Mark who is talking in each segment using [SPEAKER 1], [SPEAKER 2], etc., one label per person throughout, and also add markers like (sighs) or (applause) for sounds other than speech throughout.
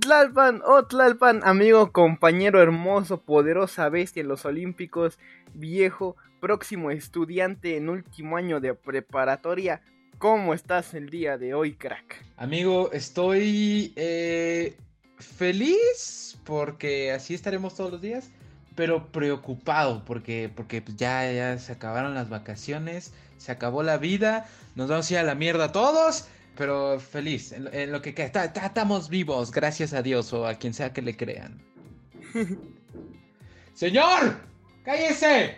[SPEAKER 1] Tlalpan, oh Tlalpan, amigo, compañero hermoso, poderosa bestia en los Olímpicos, viejo, próximo estudiante en último año de preparatoria. ¿Cómo estás el día de hoy, crack?
[SPEAKER 2] Amigo, estoy eh, feliz porque así estaremos todos los días, pero preocupado porque, porque pues, ya, ya se acabaron las vacaciones, se acabó la vida, nos vamos a ir a la mierda todos, pero feliz en, lo que queda. Estamos vivos, gracias a Dios o a quien sea que le crean. (laughs) ¡Señor! ¡Cállese!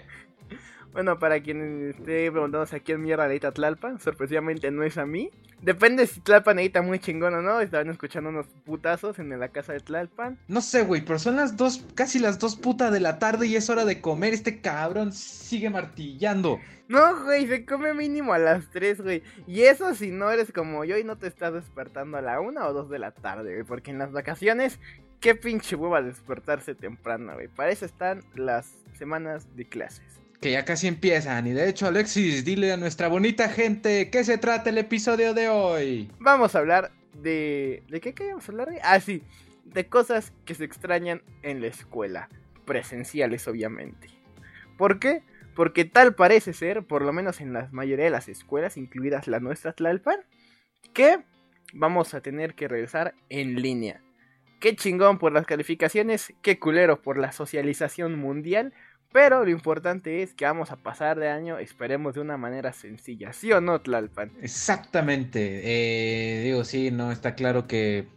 [SPEAKER 1] Bueno, para quien esté preguntándose a quién mierda necesita Tlalpan, sorpresivamente no es a mí. Depende si Tlalpan necesita muy chingón o no. Estaban escuchando unos putazos en la casa de Tlalpan.
[SPEAKER 2] No sé, güey, pero son las dos, casi las dos putas de la tarde y es hora de comer. Este cabrón sigue martillando.
[SPEAKER 1] No, güey, se come mínimo a las tres, güey. Y eso si no eres como yo y no te estás despertando a la una o dos de la tarde, güey. Porque en las vacaciones, qué pinche hueva despertarse temprano, güey. Para eso están las semanas de clases
[SPEAKER 2] que ya casi empiezan. Y de hecho, Alexis, dile a nuestra bonita gente qué se trata el episodio de hoy.
[SPEAKER 1] Vamos a hablar de. ¿De qué queríamos hablar? Ah, sí. De cosas que se extrañan en la escuela. Presenciales, obviamente. ¿Por qué? Porque tal parece ser, por lo menos en la mayoría de las escuelas, incluidas la nuestra Tlalpan, que vamos a tener que regresar en línea. Qué chingón por las calificaciones, qué culero por la socialización mundial, pero lo importante es que vamos a pasar de año, esperemos de una manera sencilla, ¿sí o no, Tlalpan?
[SPEAKER 2] Exactamente, eh, digo, sí, no, está claro que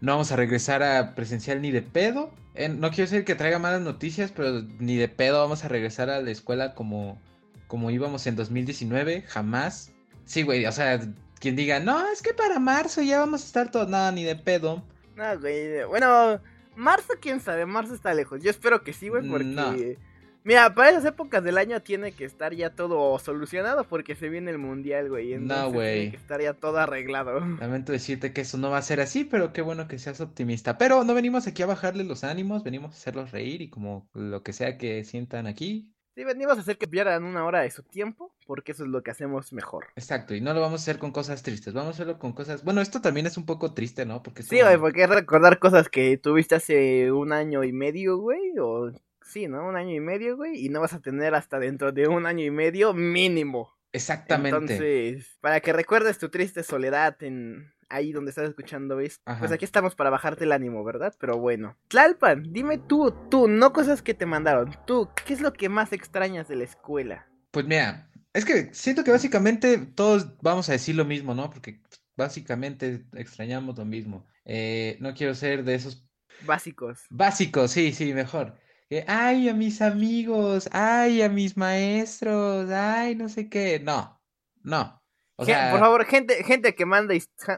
[SPEAKER 2] no vamos a regresar a presencial ni de pedo. no quiero decir que traiga malas noticias, pero ni de pedo vamos a regresar a la escuela como, como íbamos en 2019, jamás. Sí, güey, o sea, quien diga, no, es que para marzo ya vamos a estar todo, nada, ni de pedo.
[SPEAKER 1] No, güey, bueno, marzo, quién sabe, marzo está lejos. Yo espero que sí, güey, porque... Mira, para esas épocas del año tiene que estar ya todo solucionado porque se viene el mundial, güey.
[SPEAKER 2] no, güey.
[SPEAKER 1] Tiene que estar ya todo arreglado.
[SPEAKER 2] Lamento decirte que eso no va a ser así, pero qué bueno que seas optimista. Pero no venimos aquí a bajarle los ánimos, venimos a hacerlos reír y como lo que sea que sientan aquí.
[SPEAKER 1] Sí, venimos a hacer que pierdan una hora de su tiempo, porque eso es lo que hacemos mejor.
[SPEAKER 2] Exacto, y no lo vamos a hacer con cosas tristes, vamos a hacerlo con cosas... Bueno, esto también es un poco triste, ¿no?
[SPEAKER 1] Porque sí, güey, porque es recordar cosas que tuviste hace un año y medio, güey, o sí, ¿no? Un año y medio, güey, y no vas a tener hasta dentro de un año y medio mínimo.
[SPEAKER 2] Exactamente.
[SPEAKER 1] Entonces, para que recuerdes tu triste soledad en ahí donde estás escuchando esto, pues aquí estamos para bajarte el ánimo, ¿verdad? Pero bueno. Tlalpan, dime tú, tú, no cosas que te mandaron, tú, ¿qué es lo que más extrañas de la escuela?
[SPEAKER 2] Pues mira, es que siento que básicamente todos vamos a decir lo mismo, ¿no? Porque básicamente extrañamos lo mismo. Eh, no quiero ser de esos...
[SPEAKER 1] Básicos.
[SPEAKER 2] Básicos, sí, sí, mejor ay, a mis amigos, ay, a mis maestros, ay, no sé qué. No, no.
[SPEAKER 1] O sea... Por favor, gente, gente que manda,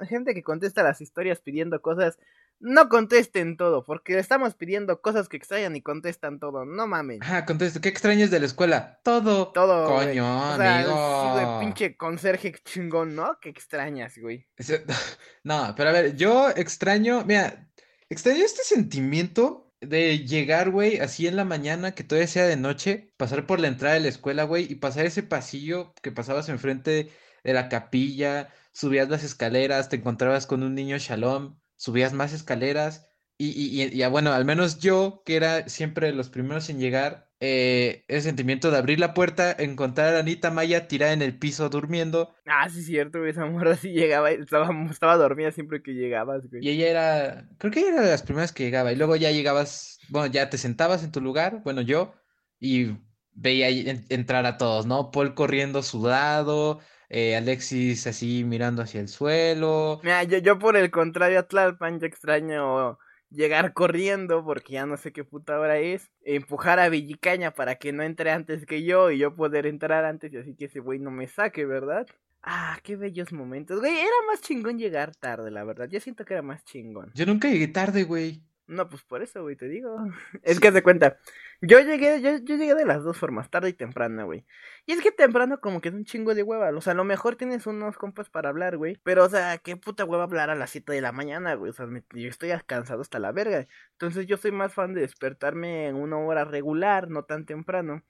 [SPEAKER 1] gente que contesta las historias pidiendo cosas, no contesten todo, porque estamos pidiendo cosas que extrañan y contestan todo, no mames.
[SPEAKER 2] Ah, contesto, ¿qué extrañas de la escuela? Todo.
[SPEAKER 1] Todo.
[SPEAKER 2] Coño, amigo.
[SPEAKER 1] Sí, güey, pinche conserje chingón, ¿no? ¿Qué extrañas, güey? (laughs)
[SPEAKER 2] No, pero a ver, yo extraño, mira, extraño este sentimiento de llegar, güey, así en la mañana, que todavía sea de noche, pasar por la entrada de la escuela, güey, y pasar ese pasillo que pasabas enfrente de la capilla, subías las escaleras, te encontrabas con un niño shalom, subías más escaleras, y, y, y, bueno, al menos yo, que era siempre los primeros en llegar, eh, el sentimiento de abrir la puerta, encontrar a Anita Maya tirada en el piso durmiendo.
[SPEAKER 1] Ah, sí, cierto, esa morra sí llegaba, estaba, estaba dormida siempre que llegabas, güey.
[SPEAKER 2] Y ella era, creo que ella era de las primeras que llegaba, y luego ya llegabas, bueno, ya te sentabas en tu lugar, bueno, yo, y veía entrar a todos, ¿no? Paul corriendo sudado, eh, Alexis así mirando hacia el suelo.
[SPEAKER 1] Mira, yo, yo por el contrario a Tlalpan, yo extraño llegar corriendo porque ya no sé qué puta hora es, empujar a Villicaña para que no entre antes que yo y yo poder entrar antes y así que ese güey no me saque, ¿verdad? Ah, qué bellos momentos, güey, era más chingón llegar tarde, la verdad, yo siento que era más chingón.
[SPEAKER 2] Yo nunca llegué tarde, güey.
[SPEAKER 1] No, pues por eso, güey, te digo. (laughs) Es que se cuenta. Yo llegué, yo, yo llegué de las dos formas, tarde y temprano, güey. Y es que temprano como que es un chingo de hueva. O sea, a lo mejor tienes unos compas para hablar, güey. Pero, o sea, qué puta hueva hablar a las 7 de la mañana, güey. O sea, me- yo estoy cansado hasta la verga. Entonces yo soy más fan de despertarme en una hora regular, no tan temprano.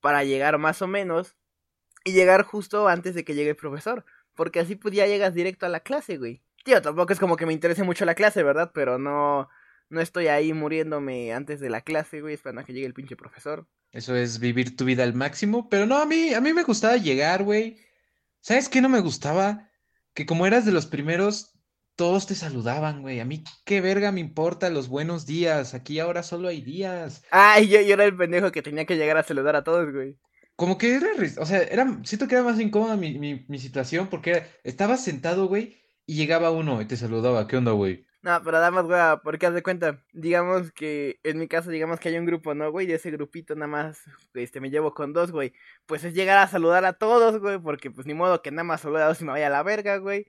[SPEAKER 1] Para llegar más o menos. Y llegar justo antes de que llegue el profesor. Porque así pues ya llegas directo a la clase, güey. Tío, tampoco es como que me interese mucho la clase, ¿verdad? Pero no... No estoy ahí muriéndome antes de la clase, güey, esperando a que llegue el pinche profesor.
[SPEAKER 2] Eso es vivir tu vida al máximo. Pero no, a mí, a mí me gustaba llegar, güey. ¿Sabes qué no me gustaba? Que como eras de los primeros, todos te saludaban, güey. A mí qué verga me importa los buenos días. Aquí ahora solo hay días.
[SPEAKER 1] Ay, yo, yo era el pendejo que tenía que llegar a saludar a todos, güey.
[SPEAKER 2] Como que era, o sea, era, siento que era más incómoda mi, mi, mi situación porque era- estabas sentado, güey, y llegaba uno y te saludaba. ¿Qué onda, güey?
[SPEAKER 1] No, pero nada más, güey, porque haz de cuenta, digamos que en mi caso, digamos que hay un grupo, ¿no, güey? De ese grupito nada más, este, me llevo con dos, güey. Pues es llegar a saludar a todos, güey, porque pues ni modo que nada más salude a y me vaya a la verga, güey.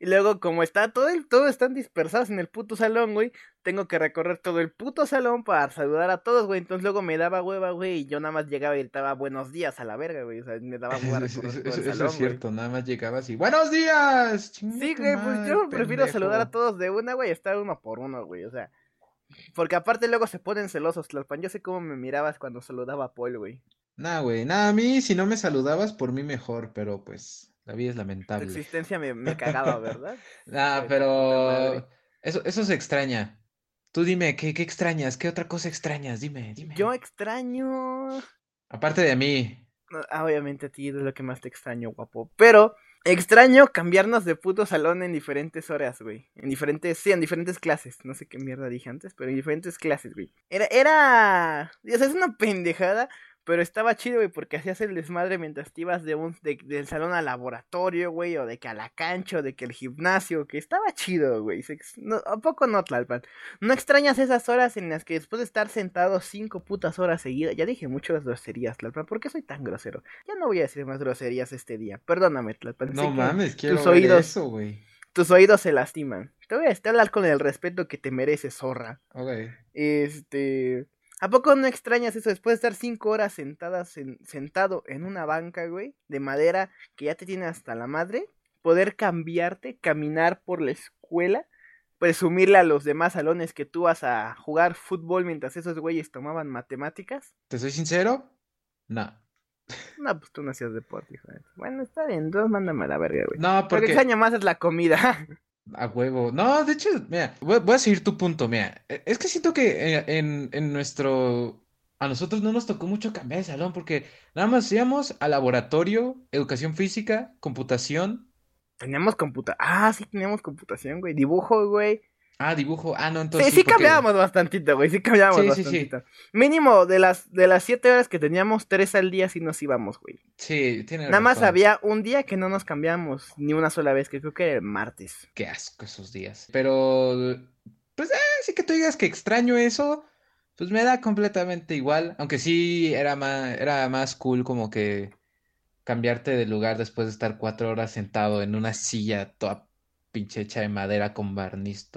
[SPEAKER 1] Y luego, como está todo el, todos están dispersados en el puto salón, güey, tengo que recorrer todo el puto salón para saludar a todos, güey. Entonces luego me daba hueva, güey, y yo nada más llegaba y gritaba buenos días a la verga, güey. O sea, me daba hueva
[SPEAKER 2] Eso, (laughs)
[SPEAKER 1] recorrer
[SPEAKER 2] eso-
[SPEAKER 1] todo el
[SPEAKER 2] eso es
[SPEAKER 1] salón, güey.
[SPEAKER 2] cierto, nada más llegabas y ¡Buenos días!
[SPEAKER 1] Sí, güey, pues
[SPEAKER 2] madre,
[SPEAKER 1] yo prefiero saludar a todos de una, güey, estar uno por uno, güey, o sea. Porque aparte luego se ponen celosos, Tlalpan. Yo sé cómo me mirabas cuando saludaba a Paul, güey.
[SPEAKER 2] Nah, güey, nada, a mí si no me saludabas, por mí mejor, pero pues la vida es
[SPEAKER 1] Tu
[SPEAKER 2] lamentable.
[SPEAKER 1] existencia me, me cagaba, (laughs) ¿verdad? Tu madre.
[SPEAKER 2] pero eso, eso se extraña. Tú dime, ¿qué, qué extrañas? ¿Qué otra cosa extrañas? Dime, dime.
[SPEAKER 1] Yo extraño...
[SPEAKER 2] Aparte de mí.
[SPEAKER 1] no, ah, obviamente a ti es lo que más te extraño, guapo. Pero extraño cambiarnos de puto salón en diferentes horas, güey. En diferentes, sí, en diferentes clases. No sé qué mierda dije antes, pero en diferentes clases, güey. Era, era... O sea, es una pendejada, pero estaba chido, güey, porque hacías el desmadre mientras te ibas de un, de- del salón al laboratorio, güey, o de que a la cancha, o de que al gimnasio, que estaba chido, güey. No, ¿A poco no, Tlalpan? ¿No extrañas esas horas en las que después de estar sentado cinco putas horas seguidas, ya dije muchas groserías, Tlalpan, ¿por qué soy tan grosero? Ya no voy a decir más groserías este día, perdóname, Tlalpan.
[SPEAKER 2] No mames, quiero
[SPEAKER 1] tus
[SPEAKER 2] ver
[SPEAKER 1] oídos-
[SPEAKER 2] eso, güey.
[SPEAKER 1] Tus oídos se lastiman. Te voy a te voy a hablar con el respeto que te mereces, zorra.
[SPEAKER 2] Ok.
[SPEAKER 1] Este... ¿A poco no extrañas eso después de estar cinco horas sentadas en, sentado en una banca, güey, de madera que ya te tiene hasta la madre? Poder cambiarte, caminar por la escuela, presumirle a los demás salones que tú vas a jugar fútbol mientras esos güeyes tomaban matemáticas.
[SPEAKER 2] ¿Te soy sincero? No.
[SPEAKER 1] No, pues tú no hacías deporte, hijo Bueno, está bien, entonces mándame a la verga, güey.
[SPEAKER 2] No,
[SPEAKER 1] Lo que
[SPEAKER 2] porque
[SPEAKER 1] extraño más es la comida. (laughs)
[SPEAKER 2] a huevo. No, de hecho, mira, voy, a seguir tu punto, mira. E- Es que siento que eh, en, en nuestro... A nosotros no nos tocó mucho cambiar de salón porque nada más íbamos a laboratorio, educación física, computación.
[SPEAKER 1] Teníamos computa... Ah, sí, teníamos computación, güey. Dibujo, güey.
[SPEAKER 2] Ah, dibujo. Ah, no,
[SPEAKER 1] Sí,
[SPEAKER 2] entonces
[SPEAKER 1] sí,
[SPEAKER 2] porque-
[SPEAKER 1] cambiábamos bastantito, güey. Sí cambiábamos
[SPEAKER 2] Sí, sí, sí.
[SPEAKER 1] bastantito. Mínimo, de las, de las siete horas que teníamos, tres al día sí nos íbamos, güey.
[SPEAKER 2] Sí, tienes
[SPEAKER 1] Nada más había un día que no nos cambiamos ni una sola vez, que creo que era el martes.
[SPEAKER 2] Qué asco esos días. Pero, pues, eh, sí que tú digas que extraño eso, pues me da completamente igual. Aunque sí era más, era más cool como que cambiarte de lugar después de estar cuatro horas sentado en una silla toda pinche hecha de madera con barniz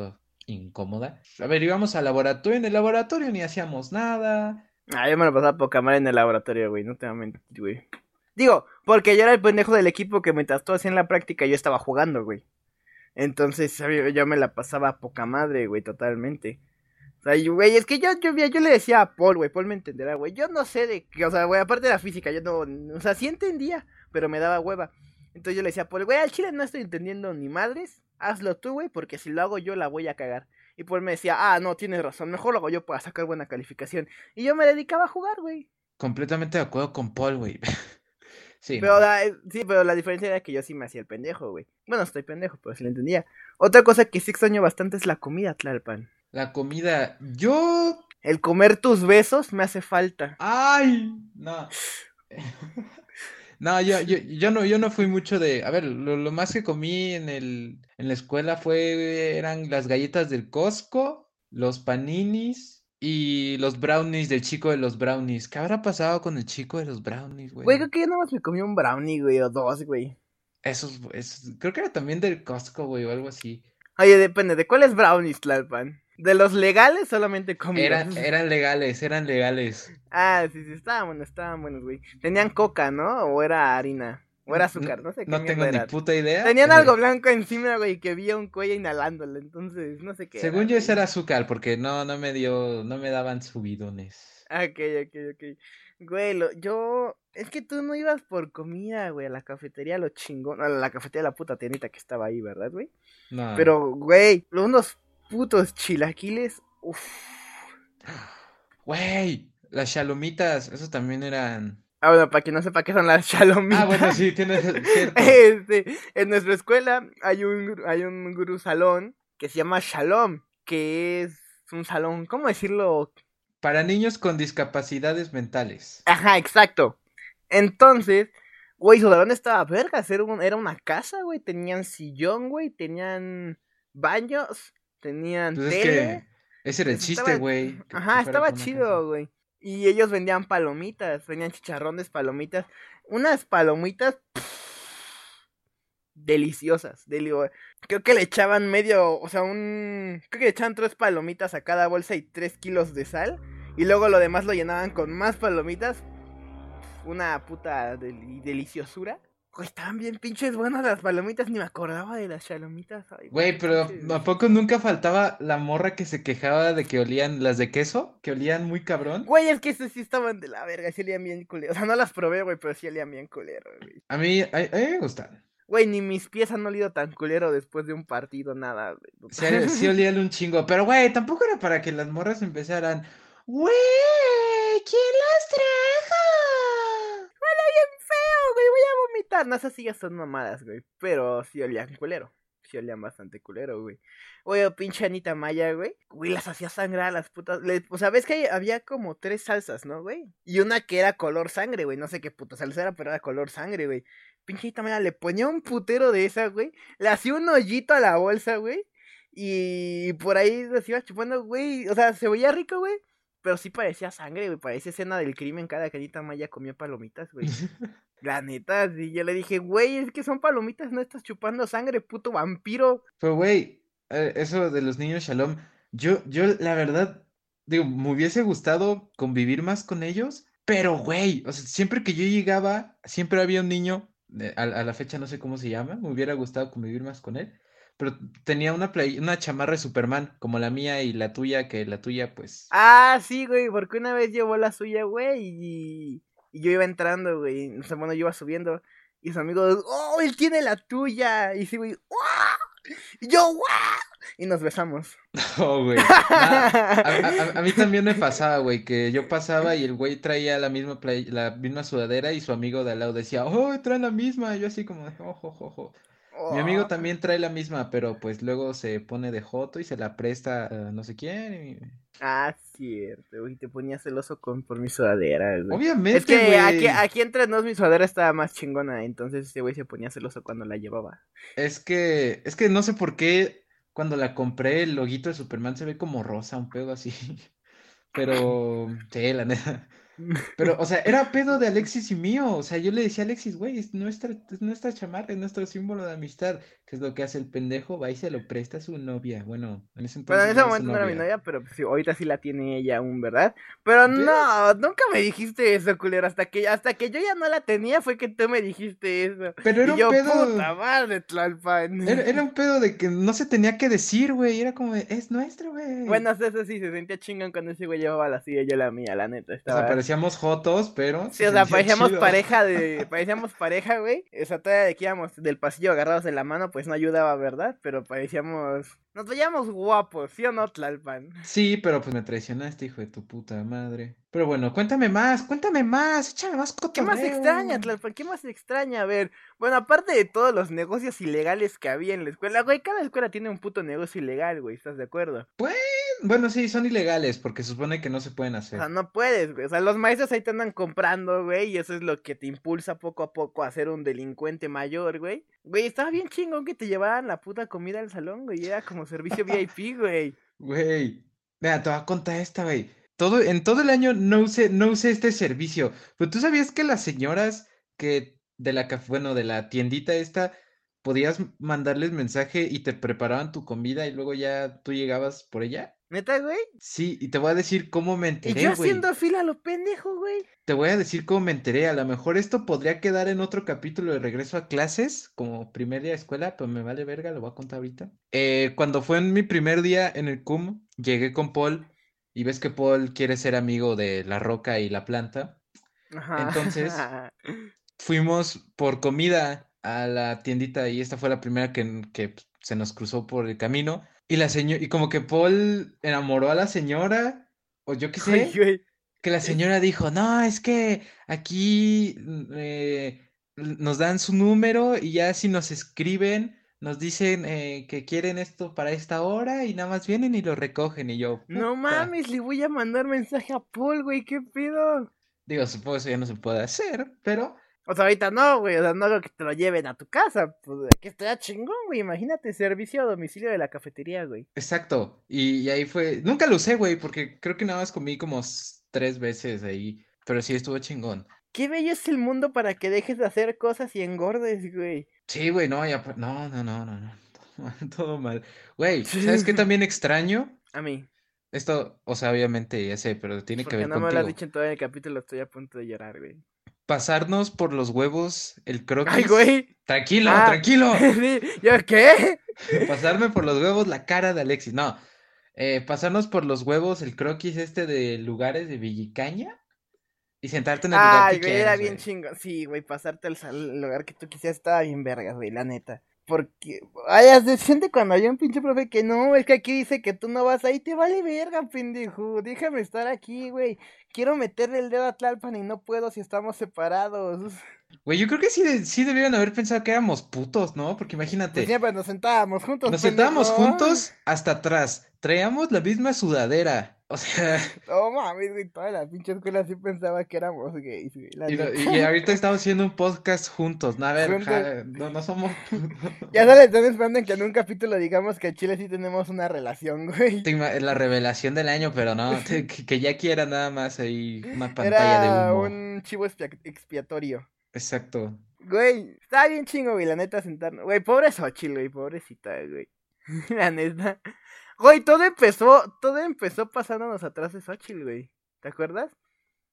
[SPEAKER 2] incómoda. A ver, íbamos al laboratorio, en el laboratorio ni hacíamos nada.
[SPEAKER 1] Ah, yo me lo pasaba poca madre en el laboratorio, güey. No te voy a mentir, güey. Digo, porque yo era el pendejo del equipo que mientras tú hacían la práctica yo estaba jugando, güey. Entonces yo, yo me la pasaba poca madre, güey, totalmente. O sea, güey, es que yo, yo, yo le decía a Paul, güey, Paul me entenderá, güey. Yo no sé de qué, o sea, güey, aparte de la física, yo no, o sea, sí entendía, pero me daba hueva. Entonces yo le decía a Paul, güey, al chile no estoy entendiendo ni madres, hazlo tú, güey, porque si lo hago yo la voy a cagar. Y Paul me decía, ah, no, tienes razón, mejor lo hago yo para sacar buena calificación. Y yo me dedicaba a jugar, güey.
[SPEAKER 2] Completamente de acuerdo con Paul, güey. (laughs) Sí,
[SPEAKER 1] Pero
[SPEAKER 2] no.
[SPEAKER 1] la, eh, sí, pero la diferencia era que yo sí me hacía el pendejo, güey. Bueno, estoy pendejo, pero sí lo entendía. Otra cosa que sí extraño bastante es la comida, Tlalpan.
[SPEAKER 2] La comida, yo
[SPEAKER 1] El comer tus besos me hace falta.
[SPEAKER 2] ¡Ay! No. (sighs) (laughs) No, yo, yo, yo no, yo no fui mucho de. A ver, lo, lo más que comí en el, en la escuela fue, eran las galletas del Costco, los paninis y los brownies del chico de los brownies. ¿Qué habrá pasado con el chico de los brownies,
[SPEAKER 1] Güey,
[SPEAKER 2] güey?
[SPEAKER 1] creo que yo nada más me comí un brownie, güey, o dos, güey.
[SPEAKER 2] Esos, esos- creo que era también del Costco, güey, o algo así.
[SPEAKER 1] Oye, depende, ¿de cuáles brownies, Tlalpan? De los legales, solamente comidos.
[SPEAKER 2] Eran, (laughs) eran legales, eran legales.
[SPEAKER 1] Ah, sí, sí, estaban buenos, estaban buenos, güey. Tenían coca, ¿no? O era harina. O era azúcar, no sé qué.
[SPEAKER 2] No tengo ni puta idea.
[SPEAKER 1] Tenían algo blanco encima, güey, que vi a un cuello inhalándolo, entonces no sé qué.
[SPEAKER 2] Según yo ese era azúcar, porque no, no me dio, no me daban subidones.
[SPEAKER 1] Ah, Ok, ok, ok. Güey, lo- yo. Es que tú no ibas por comida, güey, a la cafetería, lo chingón. A la cafetería, la puta tiendita que estaba ahí, ¿verdad, güey?
[SPEAKER 2] No.
[SPEAKER 1] Pero, güey, unos putos chilaquiles. Uff.
[SPEAKER 2] Güey, las chalomitas, esos también eran.
[SPEAKER 1] Ah, bueno, para quien no sepa qué son las chalomitas.
[SPEAKER 2] Ah, bueno, sí, tienes (laughs) cierto.
[SPEAKER 1] Este, en nuestra escuela hay un, hay un gurú salón que se llama Shalom, que es un salón, ¿cómo decirlo?
[SPEAKER 2] Para niños con discapacidades mentales.
[SPEAKER 1] Ajá, exacto. Entonces, güey, su salón estaba vergas, era, un- era una casa, güey, tenían sillón, güey, tenían baños, tenían
[SPEAKER 2] Pues es
[SPEAKER 1] tele.
[SPEAKER 2] que ese era el
[SPEAKER 1] Estaba-
[SPEAKER 2] chiste, güey.
[SPEAKER 1] Ajá, estaba chido, güey. Y ellos vendían palomitas, vendían chicharrones, palomitas. Unas palomitas deliciosas. deli- Creo que le echaban medio, o sea, un... Creo que le echaban tres palomitas a cada bolsa y tres kilos de sal. Y luego lo demás lo llenaban con más palomitas. Una puta deli- deliciosura. Güey, estaban bien pinches buenas las palomitas, ni me acordaba de las chalomitas. Ay,
[SPEAKER 2] Güey, pero
[SPEAKER 1] pinches.
[SPEAKER 2] ¿a poco nunca faltaba la morra que se quejaba de que olían las de queso? Que olían muy cabrón.
[SPEAKER 1] Güey, es que esas sí estaban de la verga, sí olían bien culero. O sea, no las probé, güey, pero sí olían bien culero, güey.
[SPEAKER 2] A mí, a, a mí me gustan.
[SPEAKER 1] Güey, ni mis pies han olido tan culero después de un partido, nada, güey.
[SPEAKER 2] Sí, sí olían un chingo. Pero, güey, tampoco era para que las morras empezaran. Güey, ¿quién las trajo?
[SPEAKER 1] Güey, voy a vomitar. No, esas sí ya son mamadas, güey. Pero sí olían culero. Sí olían bastante culero, güey. Oye, pinche Anita Maya, güey. Güey, las hacía sangrar a las putas. Le- o sea, ves que había como tres salsas, ¿no, güey? Y una que era color sangre, güey. No sé qué puta salsa era, pero era color sangre, güey. Pinche Anita Maya le ponía un putero de esa, güey. Le hacía un hoyito a la bolsa, güey. Y por ahí se iba chupando, güey. O sea, se veía rico, güey. Pero sí parecía sangre, güey. Parecía escena del crimen cada que Anita Maya comía palomitas, güey. (laughs) La neta, sí, yo le dije, güey, es que son palomitas, no estás chupando sangre, puto vampiro.
[SPEAKER 2] Pero, güey, eh, eso de los niños Shalom, yo, yo, la verdad, digo, me hubiese gustado convivir más con ellos, pero, güey, o sea, siempre que yo llegaba, siempre había un niño, eh, a, a la fecha no sé cómo se llama, me hubiera gustado convivir más con él, pero tenía una, play- una chamarra de Superman, como la mía y la tuya, que la tuya, pues,
[SPEAKER 1] Ah, sí, güey, porque una vez llevó la suya, güey, y, y yo iba entrando, güey. O sea, bueno, yo iba subiendo. Y su amigo, oh, él tiene la tuya. Y sí, güey. Y yo. Y nos besamos. (laughs)
[SPEAKER 2] oh, güey. A, a- a mí también me pasaba, güey, que yo pasaba y el güey traía la misma play- la misma sudadera y su amigo de al lado decía, oh, trae la misma, y yo así como, ojo, ojo, Mi amigo
[SPEAKER 1] Oh.
[SPEAKER 2] también trae la misma, pero pues luego se pone de joto y se la presta a no sé quién. y-
[SPEAKER 1] Ah, cierto, güey, te ponías celoso con, por mi sudadera, güey.
[SPEAKER 2] Obviamente,
[SPEAKER 1] Es que aquí entre nos mi sudadera estaba más chingona, entonces ese güey se ponía celoso cuando la llevaba.
[SPEAKER 2] Es que, es que no sé por qué cuando la compré el loguito de Superman se ve como rosa, un pedo así. (laughs) Pero, sí, la neta. Pero, o sea, era (laughs) pedo de Alexis y mío. O sea, yo le decía a Alexis, güey, es nuestra, es nuestra chamarra, es nuestro símbolo de amistad. ¿Qué es lo que hace el pendejo? Va y se lo presta a su novia. Bueno, en ese
[SPEAKER 1] Bueno,
[SPEAKER 2] entonces
[SPEAKER 1] en ese momento no era mi
[SPEAKER 2] novia.
[SPEAKER 1] pero pues, sí, ahorita sí la tiene ella aún, ¿verdad? Pero no, nunca me dijiste eso, culero. Hasta que, hasta que yo ya no la tenía fue que tú me dijiste eso.
[SPEAKER 2] Pero era
[SPEAKER 1] y yo,
[SPEAKER 2] un pedo.
[SPEAKER 1] puta madre, Tlalpan.
[SPEAKER 2] Era, era un pedo de que no se tenía que decir, güey. Era como, es nuestro, güey.
[SPEAKER 1] Bueno, eso sí, se sentía chingón cuando ese güey llevaba la suya y yo la mía, la neta.
[SPEAKER 2] O sea, parecíamos jotos, pero.
[SPEAKER 1] Sí, o sea, parecíamos
[SPEAKER 2] chido.
[SPEAKER 1] pareja de. (laughs) Parecíamos pareja, güey. O sea, todavía de que íbamos del pasillo agarrados de la mano, pues no ayudaba, ¿verdad? Pero parecíamos. Nos veíamos guapos, ¿sí o no, Tlalpan?
[SPEAKER 2] Sí, pero pues me traicionaste, hijo de tu puta madre. Pero bueno, cuéntame más, cuéntame más, échame más
[SPEAKER 1] ¿Qué más
[SPEAKER 2] cotorreo.
[SPEAKER 1] extraña, Tlalpan? ¿Qué más extraña? A ver, bueno, aparte de todos los negocios ilegales que había en la escuela, güey, cada escuela tiene un puto negocio ilegal, güey, ¿estás de acuerdo?
[SPEAKER 2] Bueno, sí, son ilegales porque se supone que no se pueden
[SPEAKER 1] O
[SPEAKER 2] hacer.
[SPEAKER 1] sea, no puedes, güey. O sea, los maestros ahí te andan comprando, güey, y eso es lo que te impulsa poco a poco a ser un delincuente mayor, güey. Güey, estaba bien chingón que te llevaran la puta comida al salón, güey, era como servicio VIP, güey. (laughs)
[SPEAKER 2] Güey, mira, te voy a contar esta, güey. Todo, en todo el año no usé, no usé este servicio. Pero tú sabías que las señoras que de la, bueno, de la tiendita esta, podías mandarles mensaje y te preparaban tu comida y luego ya tú llegabas por ella.
[SPEAKER 1] ¿Neta, güey?
[SPEAKER 2] Sí, y te voy a decir cómo me
[SPEAKER 1] Y
[SPEAKER 2] enteré,
[SPEAKER 1] yo
[SPEAKER 2] güey.
[SPEAKER 1] haciendo fila a lo pendejo, güey.
[SPEAKER 2] Te voy a decir cómo me enteré. A lo mejor esto podría quedar en otro capítulo de regreso a clases, como primer día de escuela, pero me vale verga, lo voy a contar ahorita. Eh, cuando fue en mi primer día en el CUM, llegué con Paul y ves que Paul quiere ser amigo de la roca y la planta.
[SPEAKER 1] Ajá.
[SPEAKER 2] Entonces- (laughs) Fuimos por comida a la tiendita y esta fue la primera que, que se nos cruzó por el camino. Y la señora, y como que Paul enamoró a la señora, o yo qué sé.
[SPEAKER 1] Ay.
[SPEAKER 2] Que la señora dijo, no, es que aquí mm, eh, nos dan su número y ya si nos escriben, nos dicen eh, que quieren esto para esta hora y nada más vienen y lo recogen. Y yo,
[SPEAKER 1] No mames, le voy a mandar mensaje a Paul, güey, ¿qué pedo?
[SPEAKER 2] Digo, supongo que eso ya no se puede hacer, pero
[SPEAKER 1] O sea, ahorita no, güey, o sea, no lo que te lo lleven a tu casa, pues que estaría chingón, güey, imagínate, servicio a domicilio de la cafetería, güey.
[SPEAKER 2] exacto. Y, y ahí fue, nunca lo usé, güey, porque creo que nada más comí como tres veces ahí, pero sí estuvo chingón.
[SPEAKER 1] Qué bello es el mundo para que dejes de hacer cosas y engordes, güey.
[SPEAKER 2] Sí, güey, no, ya, no, no, no, no, no, (laughs) todo mal. Güey, ¿sabes qué también extraño?
[SPEAKER 1] A mí,
[SPEAKER 2] Esto, o sea, obviamente ya sé, pero tiene que
[SPEAKER 1] porque
[SPEAKER 2] ver
[SPEAKER 1] no me lo has
[SPEAKER 2] contigo.
[SPEAKER 1] dicho en todo el capítulo, estoy a punto de llorar, güey.
[SPEAKER 2] Pasarnos por los huevos el
[SPEAKER 1] Ay,
[SPEAKER 2] croquis.
[SPEAKER 1] güey.
[SPEAKER 2] Tranquilo,
[SPEAKER 1] Ah.
[SPEAKER 2] tranquilo. (laughs)
[SPEAKER 1] ¿yo qué?
[SPEAKER 2] Pasarme por los huevos la cara de Alexis. No. Eh, pasarnos por los huevos el croquis este de lugares de Villicaña y sentarte en el lugar
[SPEAKER 1] Ay,
[SPEAKER 2] que
[SPEAKER 1] güey, era bien
[SPEAKER 2] güey.
[SPEAKER 1] chingón. Sí, güey, pasarte al lugar que tú quisieras estaba bien vergas, güey, la neta. Porque, ay, se siente cuando hay un pinche profe que no, es que aquí dice que tú no vas ahí, te vale verga, pendejo. Déjame estar aquí, güey. Quiero meterle el dedo a Tlalpan y no puedo si estamos separados.
[SPEAKER 2] Güey, yo creo que sí, sí debieron haber pensado que éramos putos, ¿no? Porque imagínate,
[SPEAKER 1] Pues siempre nos sentábamos juntos.
[SPEAKER 2] nos sentábamos juntos hasta atrás, traíamos la misma sudadera. O sea,
[SPEAKER 1] No mames, güey, toda la pinche escuela sí pensaba que éramos gays, güey.
[SPEAKER 2] y, lo-
[SPEAKER 1] neta.
[SPEAKER 2] y ahorita estamos haciendo un podcast juntos. No, a ver, ja- no, no somos. (laughs)
[SPEAKER 1] Ya solo están esperando en que en un capítulo digamos que en Chile sí tenemos una relación, güey.
[SPEAKER 2] La revelación del año, pero no, (laughs) que, que ya quiera nada más ahí una pantalla de
[SPEAKER 1] Era
[SPEAKER 2] humo.
[SPEAKER 1] un chivo expia- expiatorio.
[SPEAKER 2] Exacto.
[SPEAKER 1] Güey, estaba bien chingo, güey, la neta sentarnos. Güey, pobre Xochitl, güey, pobrecita, güey. (laughs) La neta. Güey, todo empezó, todo empezó pasándonos atrás de Xochitl, güey. ¿Te acuerdas?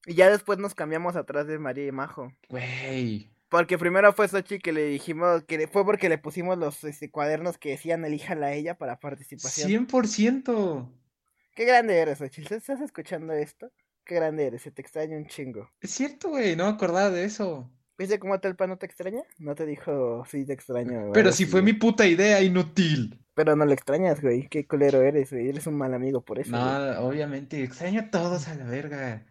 [SPEAKER 1] Y ya después nos cambiamos atrás de María y Majo.
[SPEAKER 2] Güey.
[SPEAKER 1] Porque primero fue Xochitl que le dijimos, que fue porque le pusimos los este, cuadernos que decían elíjala a ella para participación.
[SPEAKER 2] 100%.
[SPEAKER 1] Qué grande eres, Xochitl. ¿Estás escuchando esto? Qué grande eres, se te extraña un chingo.
[SPEAKER 2] Es cierto, güey, no me acordaba de eso.
[SPEAKER 1] ¿Viste cómo Telpa no te extraña? No te dijo, sí te extraño.
[SPEAKER 2] Pero si fue mi puta idea inútil.
[SPEAKER 1] Pero no le extrañas, güey. Qué culero eres, güey. Eres un mal amigo por eso.
[SPEAKER 2] No,
[SPEAKER 1] güey.
[SPEAKER 2] obviamente, extraño a todos a la verga.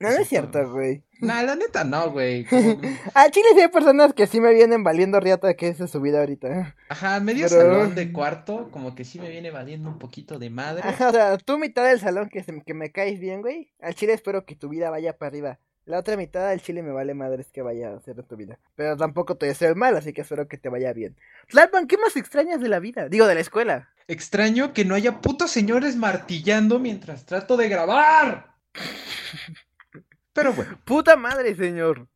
[SPEAKER 1] No, no es cierto, güey.
[SPEAKER 2] No, la neta no, güey. (laughs) como-
[SPEAKER 1] A Chile sí hay personas que sí me vienen valiendo riata que esa es su vida ahorita.
[SPEAKER 2] Ajá, medio
[SPEAKER 1] Pero-
[SPEAKER 2] salón de cuarto, como que sí me viene valiendo un poquito de madre.
[SPEAKER 1] Ajá, o sea, tú mitad del salón que, se- que me caes bien, güey. Al Chile espero que tu vida vaya para arriba. La otra mitad del Chile me vale madres que vaya a hacer de tu vida. Pero tampoco te deseo el mal, así que espero que te vaya bien. Tlalpan, ¿qué más extrañas de la vida? Digo, de la escuela.
[SPEAKER 2] Extraño que no haya putos señores martillando mientras trato de grabar. Pero bueno. (laughs)
[SPEAKER 1] Puta madre, señor.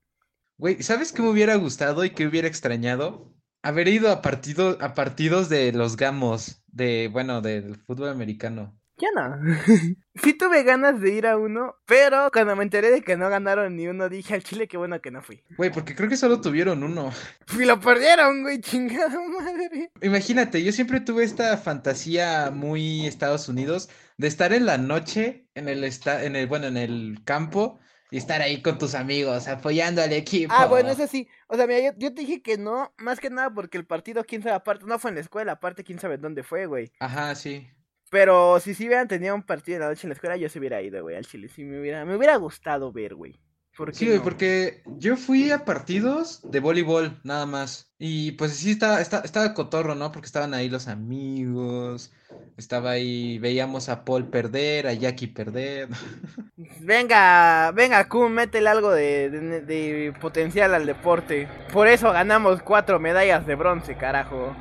[SPEAKER 2] Güey, ¿sabes qué me hubiera gustado y qué hubiera extrañado? Haber ido a partido, a partidos de los gamos, de, bueno, del fútbol americano.
[SPEAKER 1] Ya no. (laughs) sí tuve ganas de ir a uno, pero cuando me enteré de que no ganaron ni uno, dije al Chile qué bueno que no fui.
[SPEAKER 2] Güey, porque creo que solo tuvieron uno. (laughs)
[SPEAKER 1] Y lo perdieron, güey, chingada madre.
[SPEAKER 2] Imagínate, yo siempre tuve esta fantasía muy Estados Unidos de estar en la noche en el esta, en el, bueno, en el campo y estar ahí con tus amigos apoyando al equipo.
[SPEAKER 1] Ah, bueno, eso sí. O sea, mira, yo, yo te dije que no, más que nada porque el partido, quién sabe, aparte, no fue en la escuela, aparte, quién sabe dónde fue, güey.
[SPEAKER 2] Ajá, sí.
[SPEAKER 1] Pero si sí hubieran tenido un partido en la noche en la escuela, yo se hubiera ido, güey, al Chile. Sí, me hubiera, me hubiera gustado ver, güey. ¿Por qué
[SPEAKER 2] Sí, güey,
[SPEAKER 1] no?
[SPEAKER 2] porque yo fui a partidos de voleibol, nada más. Y pues sí, estaba, estaba, estaba cotorro, ¿no? Porque estaban ahí los amigos, estaba ahí, veíamos a Paul perder, a Jackie perder. (laughs)
[SPEAKER 1] Venga, venga, Kun, métele algo de, de- de potencial al deporte. Por eso ganamos cuatro medallas de bronce, carajo.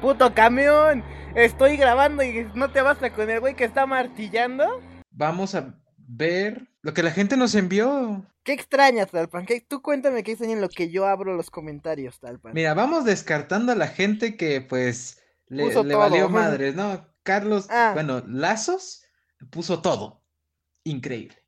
[SPEAKER 1] Puto camión, estoy grabando y no te basta con el güey que está martillando.
[SPEAKER 2] Vamos a ver lo que la gente nos envió.
[SPEAKER 1] ¿Qué extrañas, Talpan? ¿Qué- Tú cuéntame qué extrañas en lo que yo abro los comentarios, Talpan.
[SPEAKER 2] Mira, vamos descartando a la gente que pues le, valió (laughs) madres, ¿no? Carlos,
[SPEAKER 1] Ah.
[SPEAKER 2] bueno, Lazos puso todo. Increíble.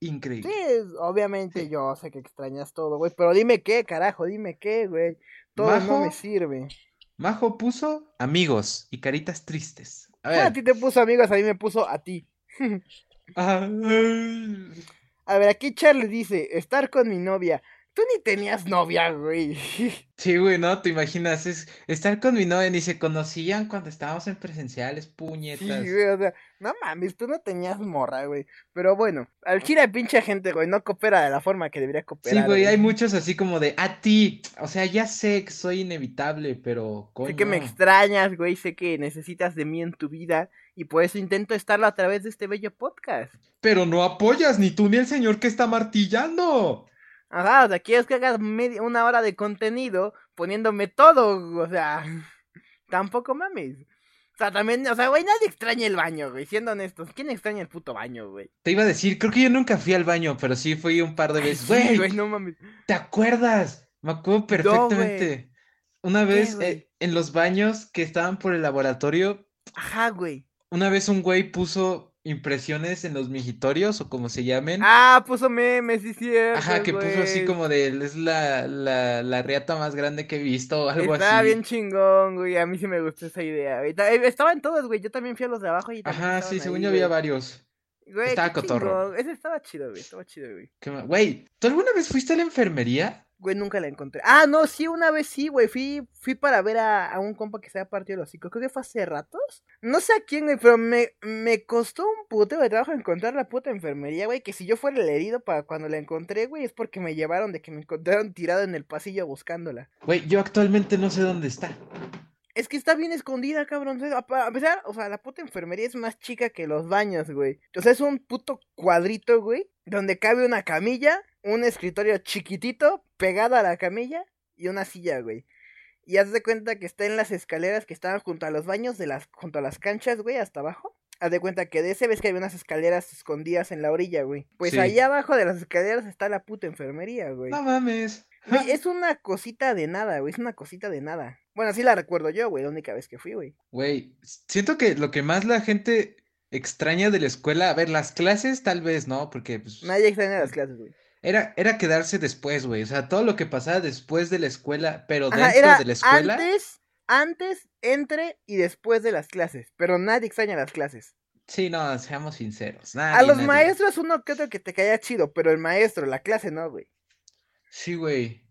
[SPEAKER 2] Increíble.
[SPEAKER 1] Sí, obviamente yo sé que extrañas todo, güey. Pero dime qué, carajo, dime qué, güey. Todo no me sirve.
[SPEAKER 2] Majo puso amigos y caritas tristes.
[SPEAKER 1] A, ver. Ah, a ti te puso amigos, a mí me puso a ti. (laughs) a ver, aquí Charlie dice, estar con mi novia. Tú ni tenías novia, güey. (laughs)
[SPEAKER 2] Sí, güey, no, te imaginas, es estar con mi novia, ni se conocían cuando estábamos en presenciales, puñetas.
[SPEAKER 1] Sí, güey, o sea, no mames, tú no tenías morra, güey. Pero bueno, al gira pinche gente, güey, no coopera de la forma que debería cooperar.
[SPEAKER 2] Sí, güey, hay muchos así como de, a ti, o sea, ya sé que soy inevitable, pero
[SPEAKER 1] coño. Sé que me extrañas, güey, sé que necesitas de mí en tu vida, y por eso intento estarlo a través de este bello podcast.
[SPEAKER 2] Pero no apoyas ni tú ni el señor que está martillando.
[SPEAKER 1] Ajá, o sea, quieres que hagas media, una hora de contenido poniéndome todo, o sea, (laughs) tampoco mames. O sea, también, o sea, güey, nadie extraña el baño, güey, siendo honestos. ¿Quién extraña el puto baño, güey?
[SPEAKER 2] Te iba a decir, creo que yo nunca fui al baño, pero sí fui un par de veces. Güey, no mames. ¿Te acuerdas? Me acuerdo perfectamente. una vez eh, en los baños que estaban por el laboratorio.
[SPEAKER 1] Ajá, güey.
[SPEAKER 2] Una vez un güey puso impresiones en los migitorios o como se llamen.
[SPEAKER 1] Ah, puso memes, sí, cierto.
[SPEAKER 2] Ajá, que puso así como de, es la, la, la riata más grande que he visto o algo así.
[SPEAKER 1] Estaba bien chingón, güey, a mí sí me gustó esa idea. Eh, estaban todos, güey, yo también fui a los de abajo y
[SPEAKER 2] Ajá, sí, según yo había varios.
[SPEAKER 1] Güey, estaba cotorro. Ese estaba chido, güey, estaba chido, güey.
[SPEAKER 2] Güey, ¿tú alguna vez fuiste a la enfermería?
[SPEAKER 1] Güey, nunca la encontré. Ah, no, sí, una vez sí, güey. Fui, fui para ver a, un compa que se había partido los hocico. Creo que fue hace ratos. No sé a quién, güey, pero me, me costó un puteo de trabajo encontrar la puta enfermería, güey. Que si yo fuera el herido para cuando la encontré, güey, es porque me llevaron de que me encontraron tirado en el pasillo buscándola.
[SPEAKER 2] Güey, yo actualmente no sé dónde está.
[SPEAKER 1] Es que está bien escondida, cabrón. A pesar, o sea, la puta enfermería es más chica que los baños, güey. O sea, es un puto cuadrito, güey, donde cabe una camilla, un escritorio chiquitito pegado a la camilla y una silla, güey. Y haz de cuenta que está en las escaleras que estaban junto a los baños de las junto a las canchas, güey, hasta abajo. Haz de cuenta que de ese ves que había unas escaleras escondidas en la orilla, güey. Pues ahí abajo de las escaleras está la puta enfermería, güey.
[SPEAKER 2] No mames. (laughs)
[SPEAKER 1] es una cosita de nada, güey. Es una cosita de nada. Bueno, así la recuerdo yo, güey, la única vez que fui, güey.
[SPEAKER 2] Güey, siento que lo que más la gente extraña de la escuela, a ver, las clases tal vez no, porque pues...
[SPEAKER 1] Nadie extraña las clases, güey.
[SPEAKER 2] Era, era quedarse después, güey. O sea, todo lo que pasaba después de la escuela, pero dentro de la escuela.
[SPEAKER 1] Antes, antes, entre y después de las clases. Pero nadie extraña las clases.
[SPEAKER 2] Sí, no, seamos sinceros.
[SPEAKER 1] a los maestros uno que otro que te caía chido, pero el maestro, la clase no, güey.
[SPEAKER 2] Sí, güey.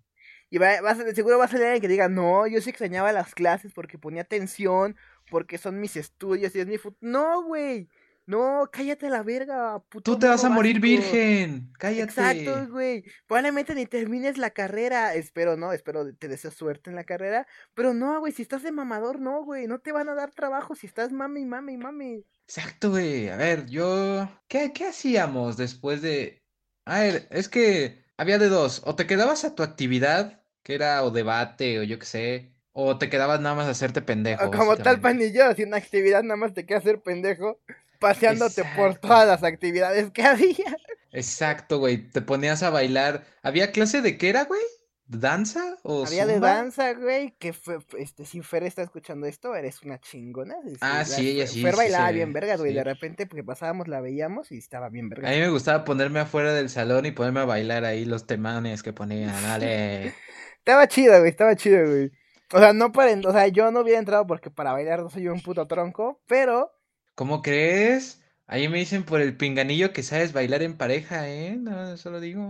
[SPEAKER 1] Y va, seguro va a salir alguien que diga, no, yo sí extrañaba las clases porque ponía atención, porque son mis estudios y es mi futuro. No, güey. No, cállate la verga,
[SPEAKER 2] puto. Tú te vas a morir virgen. Cállate.
[SPEAKER 1] Exacto, güey. Probablemente ni termines la carrera. Espero, no, espero te deseo suerte en la carrera. Pero no, güey, si estás de mamador, no, güey. No te van a dar trabajo si estás mami, mami, mami.
[SPEAKER 2] Exacto, güey. A ver, yo. ¿Qué, ¿Qué hacíamos después de.? A ver, es que había de dos. O te quedabas a tu actividad, que era o debate, o yo qué sé. O te quedabas nada más a hacerte pendejo.
[SPEAKER 1] como tal pan y yo, si una actividad nada más te queda hacer pendejo, paseándote por todas las actividades que (laughs) había.
[SPEAKER 2] Exacto, güey. Te ponías a bailar. ¿Había clase de qué era, güey? ¿Danza o
[SPEAKER 1] Había de danza, güey, que fue, este, si Fer está escuchando esto, eres una chingona.
[SPEAKER 2] ah, sí, ella sí.
[SPEAKER 1] Fer bailaba bien vergas, güey, de repente porque pasábamos la veíamos y estaba bien vergas.
[SPEAKER 2] A mí me gustaba ponerme afuera del salón y ponerme a bailar ahí los temanes que ponían, (laughs) dale.
[SPEAKER 1] estaba chido, güey, estaba chido, güey. O sea, no para, o sea, yo no hubiera entrado porque para bailar no soy un puto tronco, pero...
[SPEAKER 2] ¿Cómo crees? Ahí me dicen por el pinganillo que sabes bailar en pareja, ¿eh? No, eso lo digo.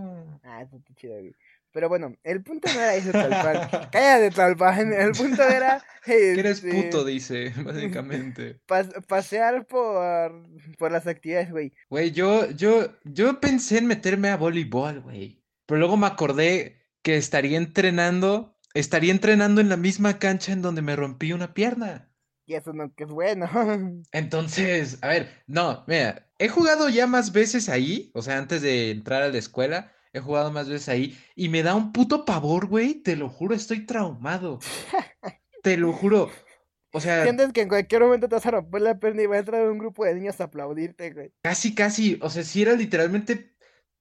[SPEAKER 1] Ah, está chido, güey. Pero bueno, el punto no era eso, Talpan. (laughs) Cállate, Talpan. El punto era.
[SPEAKER 2] que eres este, puto, dice, (laughs) básicamente. (laughs)
[SPEAKER 1] pasear por, por las actividades, güey.
[SPEAKER 2] Güey, yo, yo, yo pensé en meterme a voleibol, güey. Pero luego me acordé que estaría entrenando. Estaría entrenando en la misma cancha en donde me rompí una pierna.
[SPEAKER 1] Y eso no que es bueno. (laughs)
[SPEAKER 2] Entonces, a ver, no, mira, he jugado ya más veces ahí, o sea, antes de entrar a la escuela, He jugado más veces ahí y me da un puto pavor, güey. Te lo juro, estoy traumado. (laughs) te lo juro. O sea.
[SPEAKER 1] Sientes que en cualquier momento te vas a romper la pierna y va a entrar un grupo de niños a aplaudirte, güey.
[SPEAKER 2] Casi, casi. O sea, si era literalmente.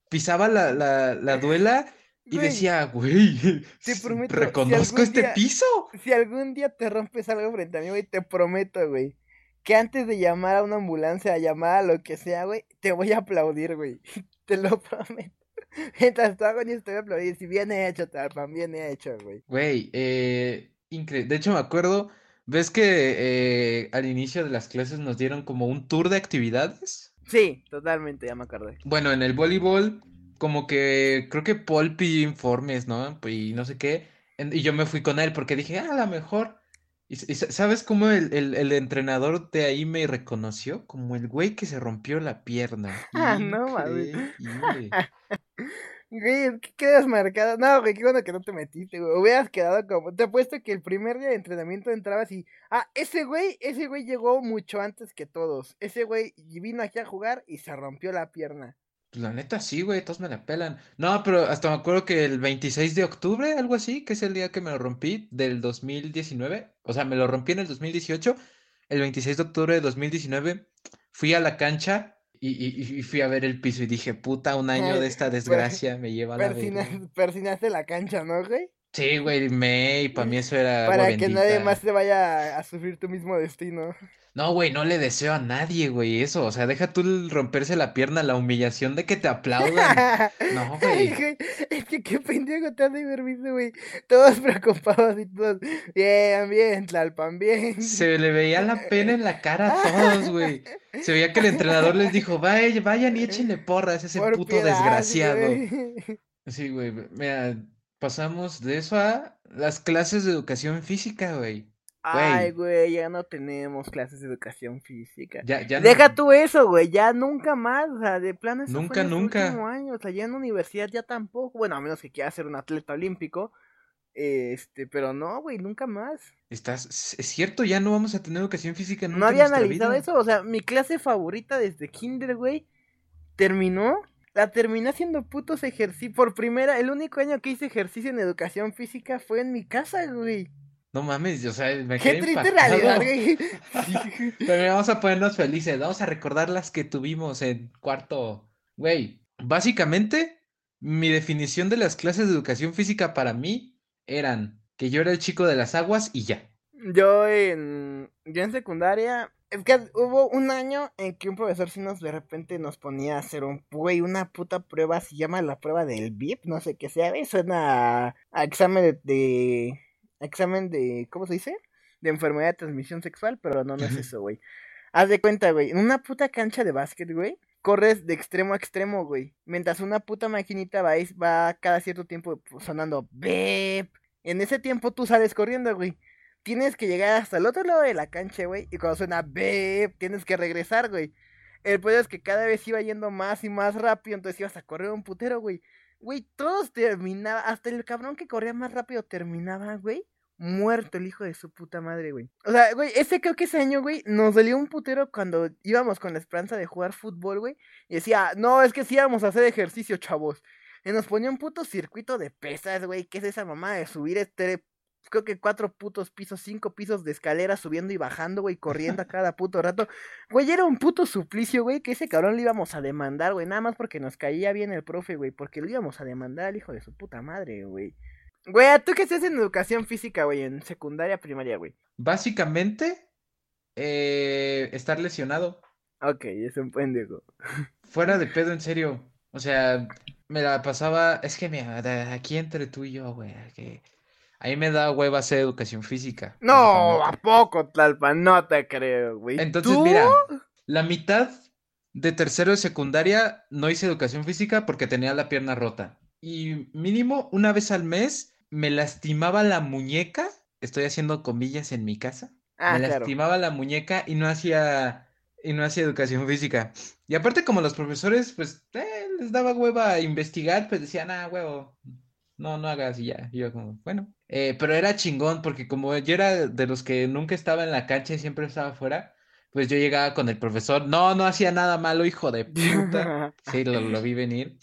[SPEAKER 2] Pisaba la, la, la (laughs) duela y decía, güey. Te prometo. ¿Reconozco este piso?
[SPEAKER 1] Si algún día te rompes algo frente a mí, güey, te prometo, güey que antes de llamar a una ambulancia, a llamar a lo que sea, güey, te voy a aplaudir, güey. (laughs) Te lo prometo. (laughs) Mientras tú hago ni estoy a aplaudir. Si bien hecho, Talpan, bien hecho, güey.
[SPEAKER 2] Güey, eh, increíble. De hecho, me acuerdo, ¿ves que eh, al inicio de las clases nos dieron como un tour de actividades?
[SPEAKER 1] Sí, totalmente, ya me acordé.
[SPEAKER 2] Bueno, en el voleibol, como que creo que Paul pidió informes, ¿no? Y no sé qué. Y yo me fui con él porque dije, ah, a lo mejor. ¿Y, sabes cómo el, el, entrenador de ahí me reconoció? Como el güey que se rompió la pierna. (laughs)
[SPEAKER 1] Ah, no, madre. (laughs) Güey, ¿qué quedas marcado? No, güey, qué bueno que no te metiste, güey. Hubieras quedado como. Te apuesto que el primer día de entrenamiento entrabas y. Ah, ese güey, ese güey llegó mucho antes que todos. Ese güey vino aquí a jugar y se rompió la pierna.
[SPEAKER 2] La neta sí, güey, todos me la pelan. No, pero hasta me acuerdo que el 26 de octubre, algo así, que es el día que me lo rompí del 2019. O sea, me lo rompí en el 2018. El 26 de octubre de 2019 fui a la cancha y, fui a ver el piso y dije, puta, un año de esta (laughs) desgracia me lleva a la
[SPEAKER 1] vida. Persinaste la cancha, ¿no, güey?
[SPEAKER 2] Sí, güey, me, y para mí eso era.
[SPEAKER 1] Para que nadie más te vaya a sufrir tu mismo destino.
[SPEAKER 2] No, güey, no le deseo a nadie, güey, eso. O sea, deja tú romperse la pierna, la humillación de que te aplaudan. (laughs) No, güey.
[SPEAKER 1] Es que qué pendejo te has visto, güey. Todos (laughs) preocupados y todos. Bien, bien, Tlalpan, bien.
[SPEAKER 2] Se le veía la pena en la cara a todos, güey. Se veía que el entrenador les dijo, Vaya, vayan y échenle porras a ese puto desgraciado. Sí, güey. Mira, pasamos de eso a las clases de educación física, güey.
[SPEAKER 1] Ay, güey, ya no tenemos clases de educación física. Ya, ya Deja tú eso, güey, ya nunca más, o sea, de planes.
[SPEAKER 2] Nunca, nunca.
[SPEAKER 1] Año, o sea, ya en universidad ya tampoco, bueno, a menos que quiera ser un atleta olímpico, este, pero no, güey, nunca más.
[SPEAKER 2] Estás, es cierto, ya no vamos a tener educación física
[SPEAKER 1] nunca No había analizado eso, o sea, mi clase favorita desde kinder, güey, terminó, la terminé haciendo putos ejercicios, por primera, el único año que hice ejercicio en educación física fue en mi casa, güey.
[SPEAKER 2] No mames, o sea, me
[SPEAKER 1] Qué triste realidad, (laughs) güey.
[SPEAKER 2] Pero vamos a ponernos felices, vamos a recordar las que tuvimos en cuarto. Güey, básicamente, mi definición de las clases de educación física para mí eran que yo era el chico de las aguas y ya.
[SPEAKER 1] Yo en, yo en secundaria, es que hubo un año en que un profesor sí nos de repente nos ponía a hacer un, güey, una puta prueba, se llama la prueba del VIP, no sé qué sea, suena a, examen de examen de, ¿cómo se dice? De enfermedad de transmisión sexual, pero no, no es eso, güey. Haz de cuenta, güey, en una puta cancha de básquet, güey, corres de extremo a extremo, güey. Mientras una puta maquinita va, va cada cierto tiempo sonando beep. En ese tiempo tú sales corriendo, güey. Tienes que llegar hasta el otro lado de la cancha, güey. Y cuando suena beep, tienes que regresar, güey. El problema es que cada vez iba yendo más y más rápido, entonces ibas a correr un putero, güey. Güey, todos terminaban, hasta el cabrón que corría más rápido terminaba, güey muerto el hijo de su puta madre, güey. O sea, güey, ese creo que ese año, güey, nos dolió un putero cuando íbamos con la esperanza de jugar fútbol, güey. Y decía, no, es que sí íbamos a hacer ejercicio, chavos. Y nos ponía un puto circuito de pesas, güey. ¿Qué es esa mamá de subir este, creo que cuatro putos pisos, cinco pisos de escalera subiendo y bajando, güey, corriendo a cada puto rato. Güey, era un puto suplicio, güey, que ese cabrón le íbamos a demandar, güey, nada más porque nos caía bien el profe, güey, porque lo íbamos a demandar al hijo de su puta madre, güey. Güey, ¿tú qué haces en educación física, güey? En secundaria, primaria, güey.
[SPEAKER 2] Básicamente, eh, estar lesionado.
[SPEAKER 1] Ok, es un pendejo.
[SPEAKER 2] Fuera de pedo, en serio. O sea, me la pasaba. Es que mira, aquí entre tú y yo, güey. Que... Ahí me da hueva hacer educación física.
[SPEAKER 1] No, ¿a poco, Tlalpa? No te creo, güey.
[SPEAKER 2] Entonces, mira, la mitad de tercero de secundaria no hice educación física porque tenía la pierna rota. Y mínimo una vez al mes me lastimaba la muñeca, estoy haciendo comillas en mi casa, ah, me lastimaba la muñeca y no hacía y no hacía educación física. Y aparte como los profesores pues eh, les daba hueva a investigar, pues decían, "Ah, huevo, no no hagas y ya." Y yo como, bueno, eh, pero era chingón porque como yo era de los que nunca estaba en la cancha y siempre estaba afuera, pues yo llegaba con el profesor, no, no hacía nada malo, hijo de puta. (laughs) Sí, lo, lo vi venir.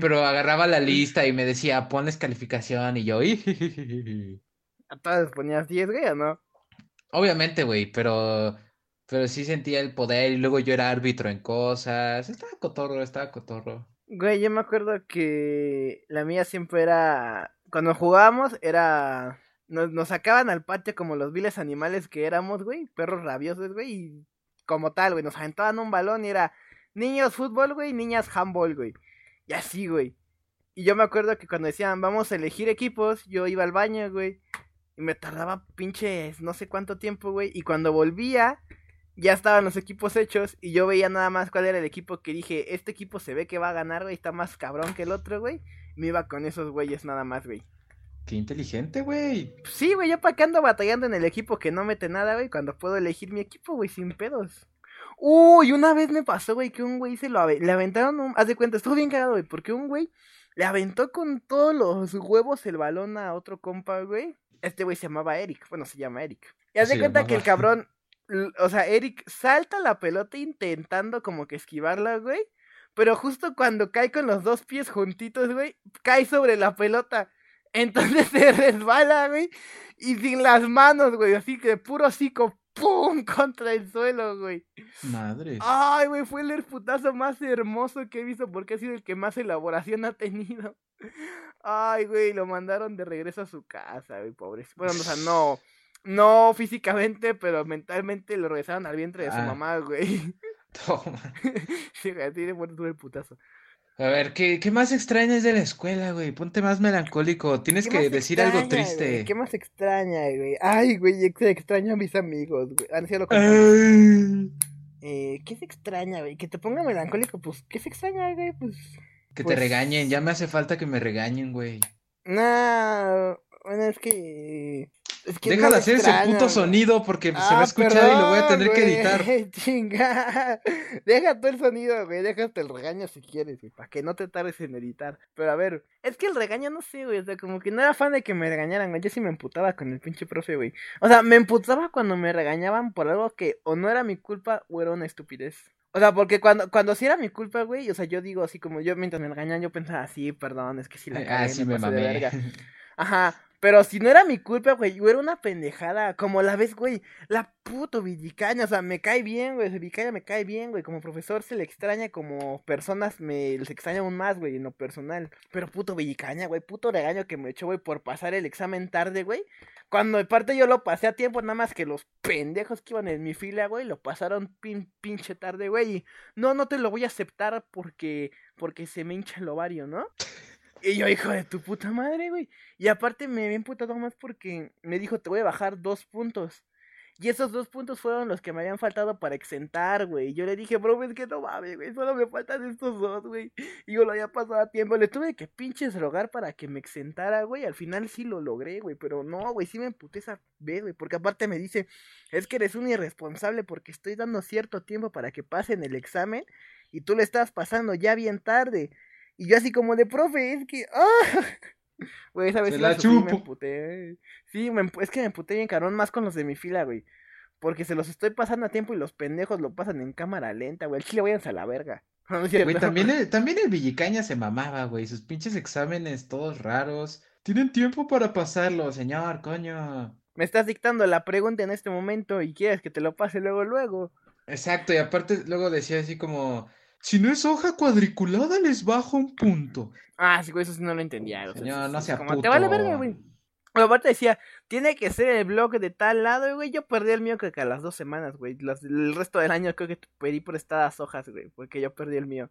[SPEAKER 2] Pero agarraba la lista y me decía, pones calificación y yo,
[SPEAKER 1] ¿A todas ponías 10, güey, o no?
[SPEAKER 2] Obviamente, güey, pero, pero sí sentía el poder y luego yo era árbitro en cosas. Estaba cotorro, estaba cotorro.
[SPEAKER 1] Güey, yo me acuerdo que la mía siempre era, cuando jugábamos, era, nos, nos sacaban al patio como los viles animales que éramos, güey, perros rabiosos, güey, y como tal, güey. Nos aventaban un balón y era niños fútbol, güey, niñas handball, güey. Y así, güey. Y yo me acuerdo que cuando decían, vamos a elegir equipos, yo iba al baño, güey. Y me tardaba pinches no sé cuánto tiempo, güey. Y cuando volvía, ya estaban los equipos hechos. Y yo veía nada más cuál era el equipo que dije, este equipo se ve que va a ganar, güey. Está más cabrón que el otro, güey. Me iba con esos güeyes nada más, güey.
[SPEAKER 2] Qué inteligente, güey.
[SPEAKER 1] Sí, güey, yo para qué ando batallando en el equipo que no mete nada, güey, cuando puedo elegir mi equipo, güey, sin pedos. Uy, una vez me pasó, güey, que un güey se lo ave le aventaron un... Haz de cuenta, estuvo bien cagado, güey, porque un güey le aventó con todos los huevos el balón a otro compa, güey. Este güey se llamaba Eric, bueno, se llama Eric. Y haz de cuenta que el cabrón, o sea, Eric salta la pelota intentando como que esquivarla, güey. Pero justo cuando cae con los dos pies juntitos, güey, cae sobre la pelota. Entonces (laughs) se resbala, güey. Y sin las manos, güey. Así que puro hocico, ¡pum! (laughs) contra el suelo, güey.
[SPEAKER 2] Madre.
[SPEAKER 1] Ay, güey, fue el putazo más hermoso que he visto porque ha sido el que más elaboración ha tenido. Ay, güey, lo mandaron de regreso a su casa, güey, pobre. Bueno, o sea, no. No físicamente, pero mentalmente lo regresaron al vientre de su ah. mamá, güey. (laughs) Toma. (laughs) sí, güey, tiene muerto el putazo.
[SPEAKER 2] A ver, ¿qué, qué más extrañas de la escuela, güey? Ponte más melancólico. Tienes que decir algo triste.
[SPEAKER 1] ¿Qué más extraña, güey? Ay, güey, extraño a mis amigos, güey. Ah, lo eh, ¿Qué se extraña, güey? Que te ponga melancólico, pues, ¿qué se extraña, güey? Pues.
[SPEAKER 2] Que
[SPEAKER 1] te
[SPEAKER 2] pues regañen, ya me hace falta que me regañen, güey.
[SPEAKER 1] No, bueno, es que
[SPEAKER 2] es Déjala hacer ese puto sonido porque se va a ah, escuchar y lo voy a tener que editar. (laughs)
[SPEAKER 1] Chinga. Deja todo el sonido, güey. Déjate el regaño si quieres, güey. Para que no te tardes en editar. Pero a ver, es que el regaño no sé, güey. O sea, como que no era fan de que me regañaran, güey. Yo sí me emputaba con el pinche profe, güey. O sea, me emputaba cuando me regañaban por algo que o no era mi culpa o era una estupidez. O sea, porque cuando, cuando sí era mi culpa, güey, o sea, yo digo así como yo mientras me regañan, yo pensaba, así, perdón, es que sí la
[SPEAKER 2] ah, cagué, Ah, sí me, mamé. (laughs)
[SPEAKER 1] Ajá, pero si no era mi culpa, güey, yo era una pendejada. Como la ves, güey, la puto Villicaña, o sea, me cae bien, güey, Villicaña me cae bien, güey. Como profesor se le extraña, como personas me les extraña aún más, güey, en lo personal. Pero puto Villicaña, güey, puto regaño que me echó, güey, por pasar el examen tarde, güey. Cuando de parte yo lo pasé a tiempo, nada más que los pendejos que iban en mi fila, güey, lo pasaron pin, pinche tarde, güey. Y no, no te lo voy a aceptar porque, porque se me hincha el ovario, ¿no? Y yo, hijo de tu puta madre, güey. Y aparte me había imputado más porque me dijo, te voy a bajar dos puntos. Y esos dos puntos fueron los que me habían faltado para exentar, güey. Y yo le dije, bro, es que no mames, güey. Solo me faltan estos dos, güey. Y yo lo había pasado a tiempo. Le tuve que pinches rogar para que me exentara, güey. Al final sí lo logré, güey. Pero no, güey, sí me emputé esa vez, güey. Porque aparte me dice, es que eres un irresponsable porque estoy dando cierto tiempo para que pasen el examen. Y tú le estás pasando ya bien tarde. Y yo así como de, profe, es que... ¡Ah! (laughs) Güey, esa vez sí, la me emputé. Sí, me, es que me emputé bien carón más con los de mi fila, güey. Porque se los estoy pasando a tiempo y los pendejos lo pasan en cámara lenta, güey. El chile vayan a la verga. (laughs)
[SPEAKER 2] güey, también el, también el Villicaña se mamaba, güey. Sus pinches exámenes todos raros. Tienen tiempo para pasarlo, señor, coño.
[SPEAKER 1] Me estás dictando la pregunta en este momento y quieres que te lo pase luego, luego.
[SPEAKER 2] Exacto, y aparte luego decía así como, si no es hoja cuadriculada, les bajo un punto.
[SPEAKER 1] Ah, sí, güey, eso sí no lo entendía.
[SPEAKER 2] Señor, no sea puto.
[SPEAKER 1] Te vale verga, güey. aparte decía, tiene que ser el blog de tal lado, güey. Yo perdí el mío creo que a las dos semanas, güey. el resto del año creo que pedí por estas hojas, güey. Porque yo perdí el mío.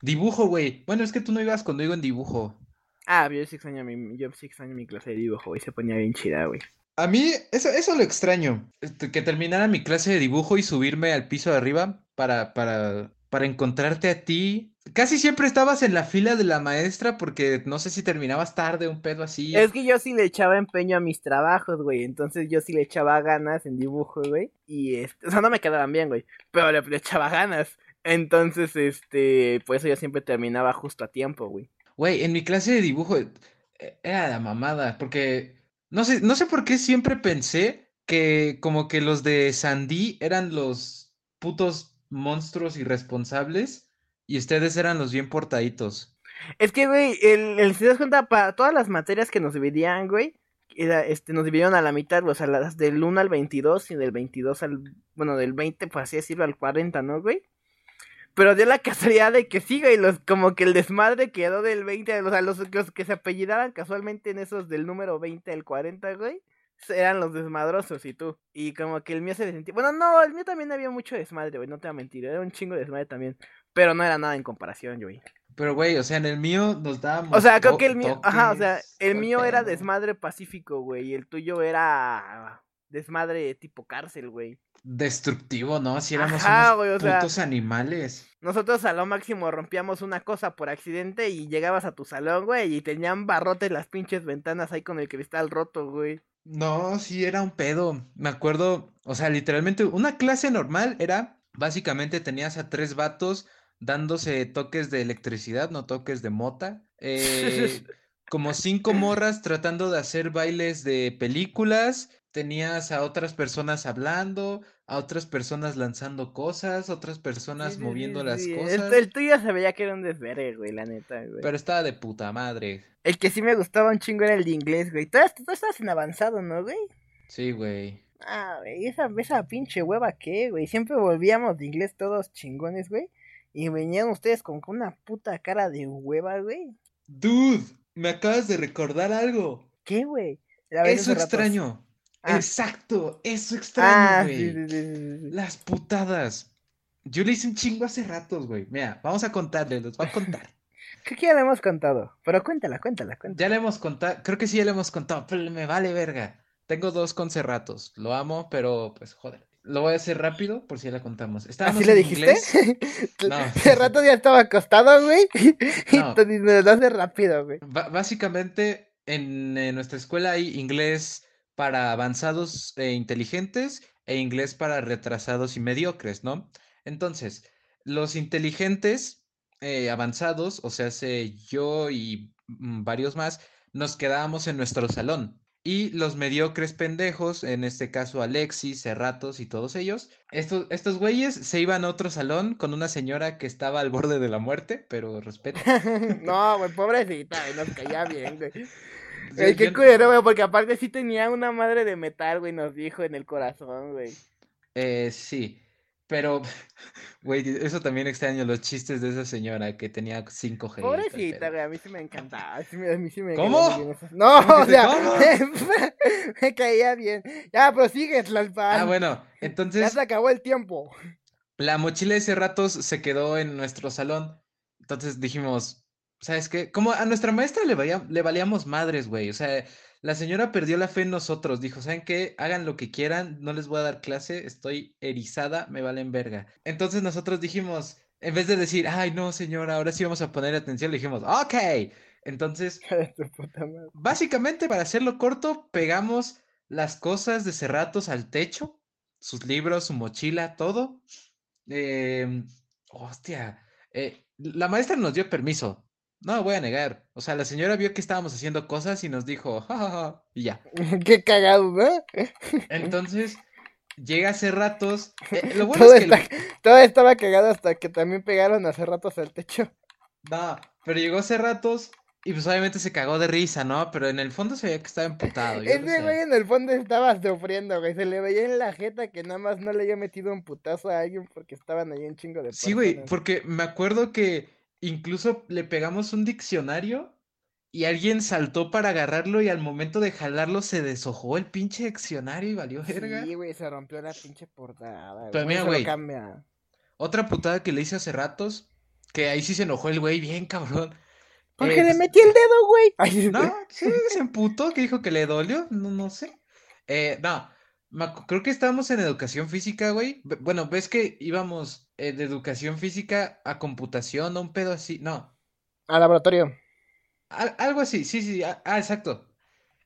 [SPEAKER 2] Dibujo, güey. Bueno, es que tú no ibas conmigo en dibujo.
[SPEAKER 1] Ah, yo sí extraño mi, yo sí extraño mi clase de dibujo, güey. Se ponía bien chida, güey.
[SPEAKER 2] A mí, eso, eso lo extraño. Que terminara mi clase de dibujo y subirme al piso de arriba para, para para encontrarte a ti. Casi siempre estabas en la fila de la maestra porque no sé si terminabas tarde, un pedo así.
[SPEAKER 1] Es que yo sí le echaba empeño a mis trabajos, güey. Entonces yo sí le echaba ganas en dibujo, güey. Y este, o sea, no me quedaban bien, güey. Pero le, echaba ganas. Entonces, este, por eso yo siempre terminaba justo a tiempo, güey.
[SPEAKER 2] Güey, en mi clase de dibujo eh, era la mamada, porque no sé, no sé por qué siempre pensé que como que los de Sandy eran los putos monstruos irresponsables y ustedes eran los bien portaditos.
[SPEAKER 1] Es que, güey, el, el, si das cuenta, para todas las materias que nos dividían, güey, era, este, nos dividieron a la mitad, o sea, las del 1 al 22 y del 22 al, bueno, del 20, por así decirlo, al 40, ¿no, güey? Pero dio la (laughs) casualidad de que sí, güey, los, como que el desmadre quedó del 20, o sea, los, los que se apellidaban casualmente en esos del número 20 al 40, güey, eran los desmadrosos y tú. Y como que el mío se sentía. Bueno, no, el mío también había mucho desmadre, güey, no te voy a mentir. Era un chingo de desmadre también. Pero no era nada en comparación, güey.
[SPEAKER 2] Pero, güey, o sea, en el mío nos dábamos.
[SPEAKER 1] O sea, creo que el mío. Ajá, o sea, el mío era desmadre pacífico, güey. Y el tuyo era. Desmadre tipo cárcel, güey.
[SPEAKER 2] Destructivo, ¿no? Si éramos
[SPEAKER 1] Ajá,
[SPEAKER 2] unos
[SPEAKER 1] güey, o sea-
[SPEAKER 2] putos animales.
[SPEAKER 1] Nosotros a lo máximo rompíamos una cosa por accidente y llegabas a tu salón, güey, y tenían barrotes las pinches ventanas ahí con el cristal roto, güey.
[SPEAKER 2] No, sí, era un pedo. Me acuerdo, o sea, literalmente una clase normal era, básicamente tenías a tres vatos dándose toques de electricidad, no toques de mota. eh, (laughs) como cinco morras tratando de hacer bailes de películas. Tenías a otras personas hablando, a otras personas lanzando cosas, otras personas
[SPEAKER 1] Sí,
[SPEAKER 2] moviendo
[SPEAKER 1] sí,
[SPEAKER 2] las
[SPEAKER 1] sí.
[SPEAKER 2] Cosas.
[SPEAKER 1] el tuyo se veía que era un desvergue, güey, la neta, güey.
[SPEAKER 2] Pero estaba de puta madre.
[SPEAKER 1] El que sí me gustaba un chingo era el de inglés, güey. Tú, tú estabas en avanzado, ¿no, güey?
[SPEAKER 2] Sí, güey.
[SPEAKER 1] Ah, güey, esa, esa pinche hueva que, güey. Siempre volvíamos de inglés todos chingones, güey. Y venían ustedes con una puta cara de hueva, güey.
[SPEAKER 2] Dude, me acabas de recordar algo.
[SPEAKER 1] ¿Qué, güey?
[SPEAKER 2] Eso extraño.
[SPEAKER 1] Ah.
[SPEAKER 2] Exacto, eso
[SPEAKER 1] Ah,
[SPEAKER 2] extraño,
[SPEAKER 1] sí,
[SPEAKER 2] güey.
[SPEAKER 1] sí, sí, sí, sí.
[SPEAKER 2] Las putadas. Yo le hice un chingo hace ratos, güey. Mira, vamos a contarle, los voy a contar. (laughs)
[SPEAKER 1] Creo que ya lo hemos contado. Pero cuéntala, cuéntala, cuéntala.
[SPEAKER 2] Ya le hemos contado, creo que sí ya le hemos contado, pero me vale verga. Tengo dos con Cerratos, lo amo, pero pues joder. Lo voy a hacer rápido por si ya la contamos. Estábamos
[SPEAKER 1] ¿Así le dijiste? (laughs)
[SPEAKER 2] No.
[SPEAKER 1] Hace rato ya estaba acostado, güey. (laughs) Y
[SPEAKER 2] No.
[SPEAKER 1] lo hace rápido, güey.
[SPEAKER 2] Básicamente, en, nuestra escuela hay inglés para avanzados e inteligentes e inglés para retrasados y mediocres, ¿no? Entonces, los inteligentes eh, avanzados, o sea, sé yo y mm, varios más, nos quedábamos en nuestro salón. Y los mediocres pendejos, en este caso Alexis, Cerratos y todos ellos, estos, estos güeyes se iban a otro salón con una señora que estaba al borde de la muerte, pero respeto. (laughs)
[SPEAKER 1] no, güey, pobrecita, nos caía bien, güey. Güey, qué culero, güey, porque aparte sí tenía una madre de metal, güey, nos dijo en el corazón, güey.
[SPEAKER 2] Eh, sí, pero, (laughs) güey, eso también extraño los chistes de esa señora que tenía 5G. y todo el
[SPEAKER 1] Pobrecita, güey, a mí sí me encantaba. sí a mí sí me
[SPEAKER 2] ¿Cómo?
[SPEAKER 1] No, o sea, (laughs) me caía bien. Ya, prosigue, Tlalpan.
[SPEAKER 2] Ah, bueno,
[SPEAKER 1] Ya
[SPEAKER 2] entonces
[SPEAKER 1] se acabó el tiempo.
[SPEAKER 2] la mochila de ese ratos se quedó en nuestro salón. Entonces dijimos, ¿sabes qué? Como a nuestra maestra le, valía- le valíamos madres, güey. O sea, la señora perdió la fe en nosotros. Dijo, ¿saben qué? Hagan lo que quieran, no les voy a dar clase, estoy erizada, me valen verga. Entonces nosotros dijimos, en vez de decir, ay, no, señora, ahora sí vamos a poner atención, le dijimos, ok. Entonces, (laughs) básicamente, para hacerlo corto, pegamos las cosas de Cerratos al techo, sus libros, su mochila, todo. Em, hostia, eh, la maestra nos dio permiso. No voy a negar. O sea, la señora vio que estábamos haciendo cosas y nos dijo, ja, ja, ja", y ya. (laughs)
[SPEAKER 1] Qué cagado, ¿no? (laughs)
[SPEAKER 2] Entonces, llega hace ratos. eh, lo bueno
[SPEAKER 1] Todo,
[SPEAKER 2] es que.
[SPEAKER 1] está- todo estaba cagado hasta que también pegaron hace ratos al techo.
[SPEAKER 2] No, pero llegó hace ratos y pues obviamente se cagó de risa, ¿no? Pero en el fondo se veía que estaba emputado.
[SPEAKER 1] Ese güey en el fondo estaba sufriendo, güey. Se le veía en la jeta que nada más no le había metido un putazo a alguien porque estaban ahí un chingo de
[SPEAKER 2] Sí, güey, porque me acuerdo que incluso le pegamos un diccionario y alguien saltó para agarrarlo y al momento de jalarlo se deshojó el pinche diccionario y valió verga.
[SPEAKER 1] Sí, güey, se rompió la pinche portada.
[SPEAKER 2] Pero mira, güey. Otra putada que le hice hace ratos, que ahí sí se enojó el güey bien cabrón.
[SPEAKER 1] Porque
[SPEAKER 2] Eh,
[SPEAKER 1] le metí el dedo, güey.
[SPEAKER 2] No, sí, se emputó, que dijo que le dolió, no, no sé. Eh, no, creo que estábamos en educación física, güey. Bueno, ves que íbamos eh, de educación física a computación o un pedo así, no.
[SPEAKER 1] Al laboratorio.
[SPEAKER 2] Al- algo así, sí, sí, ah, ah, exacto.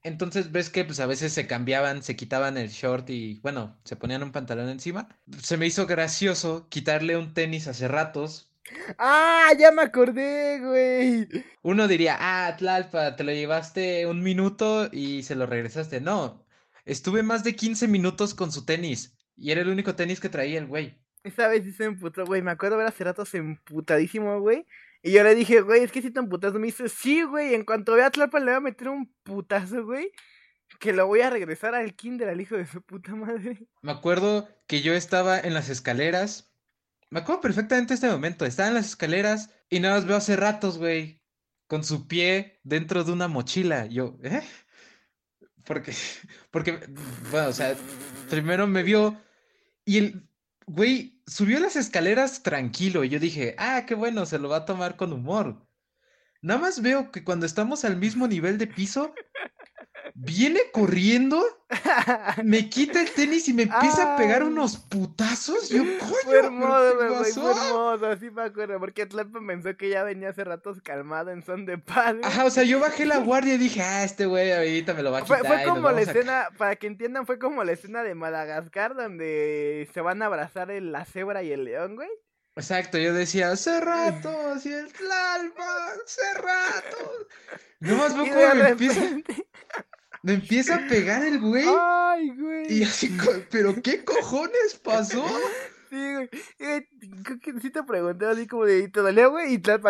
[SPEAKER 2] Entonces ves que pues a veces se cambiaban, se quitaban el short y bueno, se ponían un pantalón encima. Se me hizo gracioso quitarle un tenis hace ratos.
[SPEAKER 1] ¡Ah! Ya me acordé, güey.
[SPEAKER 2] Uno diría, ah, Tlalpa, te lo llevaste un minuto y se lo regresaste. No, estuve más de 15 minutos con su tenis y era el único tenis que traía el güey.
[SPEAKER 1] Esa vez sí se emputó, güey. Me acuerdo ver hace ratos emputadísimo, güey. Y yo le dije, güey, es que si te emputas. Me dice, sí, güey. En cuanto vea a Tlalpan le voy a meter un putazo, güey. Que lo voy a regresar al kinder al hijo de su puta madre.
[SPEAKER 2] Me acuerdo que yo estaba en las escaleras. Me acuerdo perfectamente este momento. Estaba en las escaleras y nada más veo hace ratos, güey. Con su pie dentro de una mochila. Yo, ¿eh? Porque, (laughs) porque, bueno, o sea, primero me vio y el güey subió las escaleras tranquilo. Y yo dije, ah, qué bueno, se lo va a tomar con humor. Nada más veo que cuando estamos al mismo nivel de piso, viene corriendo, (laughs) me quita el tenis y me empieza a pegar unos putazos. Yo, coño,
[SPEAKER 1] fue hermoso, güey, fue hermoso, así me acuerdo, porque Tlalpan pensó que ya venía hace ratos calmado en son de padre.
[SPEAKER 2] Ajá, o sea, yo bajé la guardia y dije, ah, este güey ahorita me lo va a quitar.
[SPEAKER 1] Fue, fue como la escena, para que entiendan, fue como la escena de Madagascar donde se van a abrazar el, la cebra y el león, güey.
[SPEAKER 2] Exacto, yo decía, hace rato, y el Tlalpan, hace rato. No más poco me empieza... Me empieza a pegar el güey.
[SPEAKER 1] Ay, güey.
[SPEAKER 2] Y así, ¿pero qué cojones pasó?
[SPEAKER 1] Sí, güey. Sí te pregunté así como de, ¿te dolió, güey? Y tal,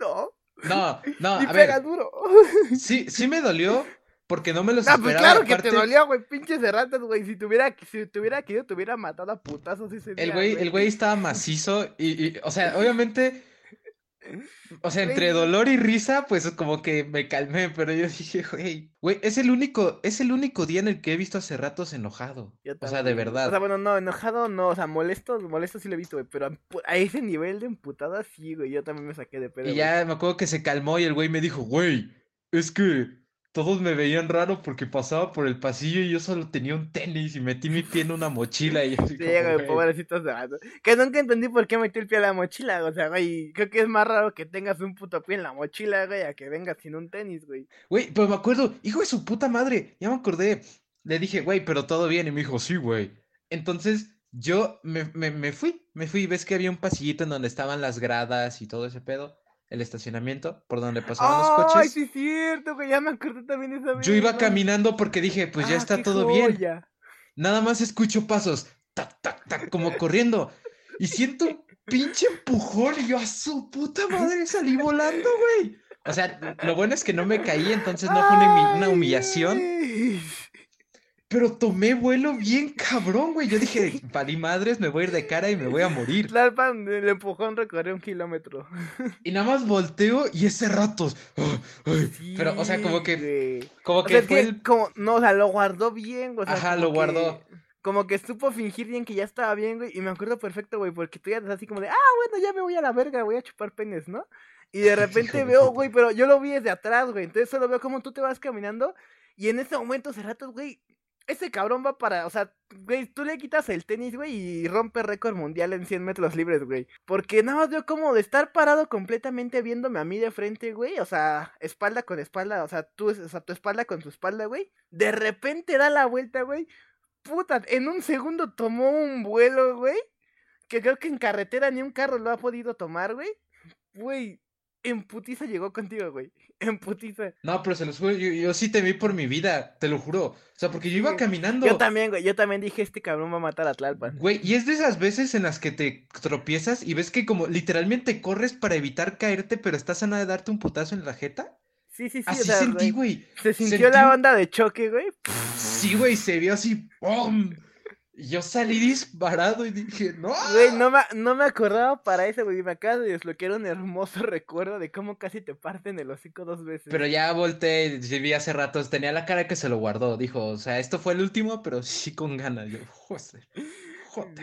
[SPEAKER 1] no.
[SPEAKER 2] No, no,
[SPEAKER 1] y a pega duro.
[SPEAKER 2] Sí, sí me dolió porque no me lo
[SPEAKER 1] esperaba. Ah, pues claro que te dolió, güey, pinches de ratas, güey. Si tuviera, si tuviera querido, te hubiera matado a putazos ese
[SPEAKER 2] día. El güey, el güey estaba macizo y, y, o sea, obviamente o sea, entre dolor y risa, pues como que me calmé, pero yo dije, güey, güey, es el único, es el único día en el que he visto hace ratos enojado. o sea, de verdad.
[SPEAKER 1] O sea, bueno, no, enojado no, o sea, molesto, molesto sí lo he visto, güey, pero a ese nivel de emputada sí, güey, yo también me saqué de pedo.
[SPEAKER 2] Y ya me acuerdo que se calmó y el güey me dijo, güey, es que todos me veían raro porque pasaba por el pasillo y yo solo tenía un tenis y metí mi pie en una mochila y así
[SPEAKER 1] sí, güey, pobrecitos de Que nunca entendí por qué metí el pie en la mochila, o sea, güey, creo que es más raro que tengas un puto pie en la mochila, güey, a que vengas sin un tenis, güey.
[SPEAKER 2] Güey, pues me acuerdo, hijo de su puta madre, ya me acordé. Le dije, güey, pero todo bien, y me dijo, sí, güey. Entonces, yo me, me, me fui, me fui, ves que había un pasillito en donde estaban las gradas y todo ese pedo el estacionamiento por donde pasaban los coches.
[SPEAKER 1] Ay, sí es cierto, que ya me acordé también esa
[SPEAKER 2] vez. Yo iba caminando porque dije, pues ya ah, está todo bien. Nada más escucho pasos, tac, tac, tac, como corriendo. Y siento un pinche empujón y yo a su puta madre salí volando, güey. O sea, lo bueno es que no me caí, entonces no fue una, humillación. Pero tomé vuelo bien cabrón, güey. Yo dije, (laughs) parí madres, me voy a ir de cara y me voy a morir.
[SPEAKER 1] Tlalpan le empujón recorrió un kilómetro. (laughs)
[SPEAKER 2] Y nada más volteo y ese rato. pero, o sea, como que. Como que fue el...
[SPEAKER 1] como, No, o sea, lo guardó bien, güey.
[SPEAKER 2] Ajá, lo guardó.
[SPEAKER 1] Como que supo fingir bien que ya estaba bien, güey. Y me acuerdo perfecto, güey, porque tú ya estás así como de, ah, bueno, ya me voy a la verga, voy a chupar penes, ¿no? Y de (laughs) repente veo, güey, pero yo lo vi desde atrás, güey. Entonces solo veo como tú te vas caminando. Y en ese momento, rato, güey, ese cabrón va para, o sea, güey, tú le quitas el tenis, güey, y rompe récord mundial en 100 metros libres, güey. Porque nada más veo como de estar parado completamente viéndome a mí de frente, güey, o sea, espalda con espalda, o sea, tú, o sea, tu espalda con tu espalda, güey. De repente da la vuelta, güey. Puta, en un segundo tomó un vuelo, güey. Que creo que en carretera ni un carro lo ha podido tomar, güey. Güey, en putiza llegó contigo, güey. En putiza.
[SPEAKER 2] No, pero se los juro, yo, sí te vi por mi vida, te lo juro. O sea, porque yo iba caminando.
[SPEAKER 1] Yo también, güey. Yo también dije, este cabrón va a matar a Tlalpan.
[SPEAKER 2] Güey, y es de esas veces en las que te tropiezas y ves que como literalmente corres para evitar caerte, pero estás a nada de darte un putazo en la jeta.
[SPEAKER 1] Sí, sí, sí.
[SPEAKER 2] Así sentí, güey.
[SPEAKER 1] Se sintió la onda de choque, güey.
[SPEAKER 2] Sí, güey, se vio así. ¡Pum! Yo salí disparado y dije, no.
[SPEAKER 1] Güey, no me, no me acordaba para eso, güey. Me acabas de desbloquear un hermoso (laughs) recuerdo de cómo casi te parten el hocico dos veces.
[SPEAKER 2] Pero ya volteé y vi hace rato, tenía la cara que se lo guardó. Dijo, o sea, esto fue el último, pero sí con ganas. Yo, joder.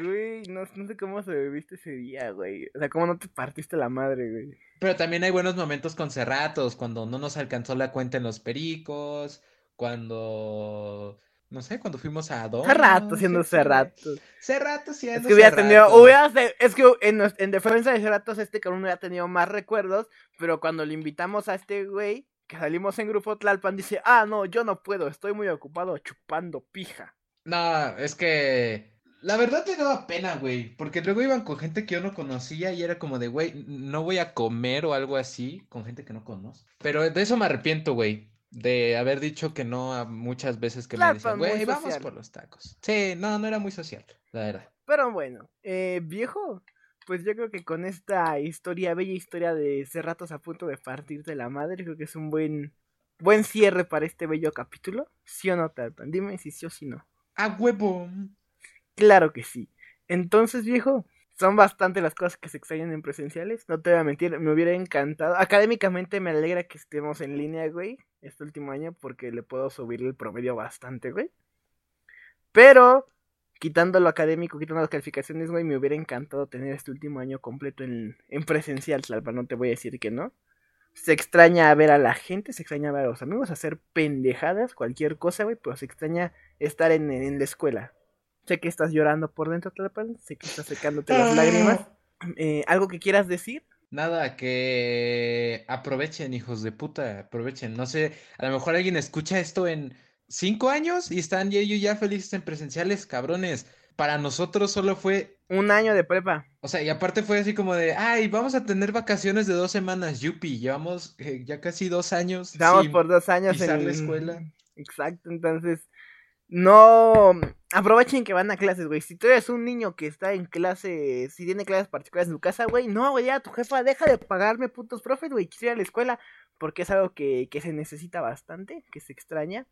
[SPEAKER 1] Güey, no, no sé cómo se viviste ese día, güey. O sea, cómo no te partiste la madre, güey.
[SPEAKER 2] Pero también hay buenos momentos con Cerratos, cuando no nos alcanzó la cuenta en los pericos, cuando no sé, cuando fuimos a Don.
[SPEAKER 1] Cerrato siendo Cerrato.
[SPEAKER 2] Cerrato siendo
[SPEAKER 1] Es que hubiera tenido, hubiera, es que en, en defensa de Cerratos este cabrón hubiera tenido más recuerdos, pero cuando le invitamos a este güey, que salimos en grupo Tlalpan, dice, ah, no, yo no puedo, estoy muy ocupado chupando pija.
[SPEAKER 2] No, es que... La verdad me daba pena, güey, porque luego iban con gente que yo no conocía y era como de, güey, no voy a comer o algo así con gente que no conozco. Pero de eso me arrepiento, güey de haber dicho que no a muchas veces que me decían, güey, vamos por los tacos. Sí, no, no era muy social, la verdad.
[SPEAKER 1] Pero bueno, eh, viejo, pues yo creo que con esta historia, bella historia de Cerratos a punto de partir de la madre, creo que es un buen, buen cierre para este bello capítulo. ¿Sí o no, Tartan? Dime si sí o si no.
[SPEAKER 2] A huevo.
[SPEAKER 1] Claro que sí. Entonces, viejo, son bastante las cosas que se extrañan en presenciales. No te voy a mentir, me hubiera encantado. Académicamente me alegra que estemos en línea, güey, este último año, porque le puedo subir el promedio bastante, güey. Pero, quitando lo académico, quitando las calificaciones, güey, me hubiera encantado tener este último año completo en, en presencial, Salva. No te voy a decir que no. Se extraña ver a la gente, se extraña ver a los amigos, hacer pendejadas, cualquier cosa, güey, pero se extraña estar en, en la escuela. Sé que estás llorando por dentro, Tlalpan. Sé que estás secándote las
[SPEAKER 2] Ah.
[SPEAKER 1] lágrimas. Eh, ¿Algo que quieras decir?
[SPEAKER 2] Nada, que aprovechen, hijos de puta, aprovechen. No sé, a lo mejor alguien escucha esto en cinco años y están y ellos ya felices en presenciales, cabrones. Para nosotros solo fue,
[SPEAKER 1] Un año de prepa.
[SPEAKER 2] o sea, y aparte fue así como de, ay, vamos a tener vacaciones de dos semanas, yupi. Llevamos eh, ya casi dos años
[SPEAKER 1] Estamos por dos años en
[SPEAKER 2] la escuela.
[SPEAKER 1] Exacto, entonces. No. Aprovechen que van a clases, güey. Si tú eres un niño que está en clase, si tiene clases particulares en tu casa, güey, no, güey, ya tu jefa deja de pagarme putos profes, güey. Quisiera ir a la escuela porque es algo que, que se necesita bastante, que se extraña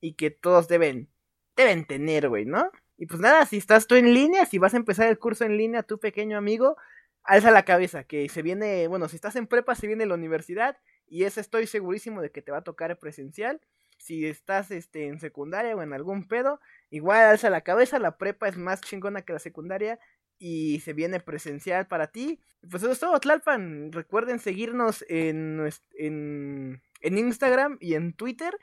[SPEAKER 1] y que todos deben, deben tener, güey, ¿no? Y pues nada, si estás tú en línea, si vas a empezar el curso en línea, tu pequeño amigo, alza la cabeza, que se viene, bueno, si estás en prepa, se viene la universidad y ese estoy segurísimo de que te va a tocar presencial. Si estás este, en secundaria o en algún pedo, igual alza la cabeza, la prepa es más chingona que la secundaria y se viene presencial para ti. Pues eso es todo, Tlalpan. Recuerden seguirnos en, en, en Instagram y en Twitter.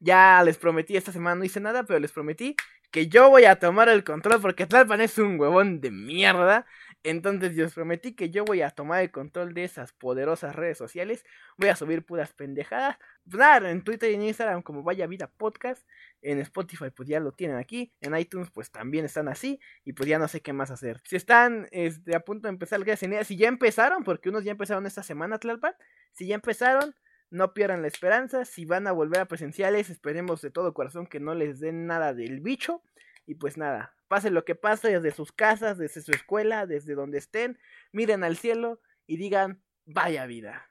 [SPEAKER 1] Ya les prometí, esta semana no hice nada, pero les prometí que yo voy a tomar el control porque Tlalpan es un huevón de mierda. Entonces yo les prometí que yo voy a tomar el control de esas poderosas redes sociales. Voy a subir puras pendejadas. Pues nada, en Twitter y en Instagram como Vaya Vida Podcast. En Spotify pues ya lo tienen aquí. En iTunes pues también están así. Y pues ya no sé qué más hacer. Si están este, a punto de empezar Guerra si ya empezaron, porque unos ya empezaron esta semana, Tlalpan. Si ya empezaron, no pierdan la esperanza. Si van a volver a presenciales, esperemos de todo corazón que no les den nada del bicho. Y pues nada, pase lo que pase desde sus casas, desde su escuela, desde donde estén, miren al cielo y digan, vaya vida.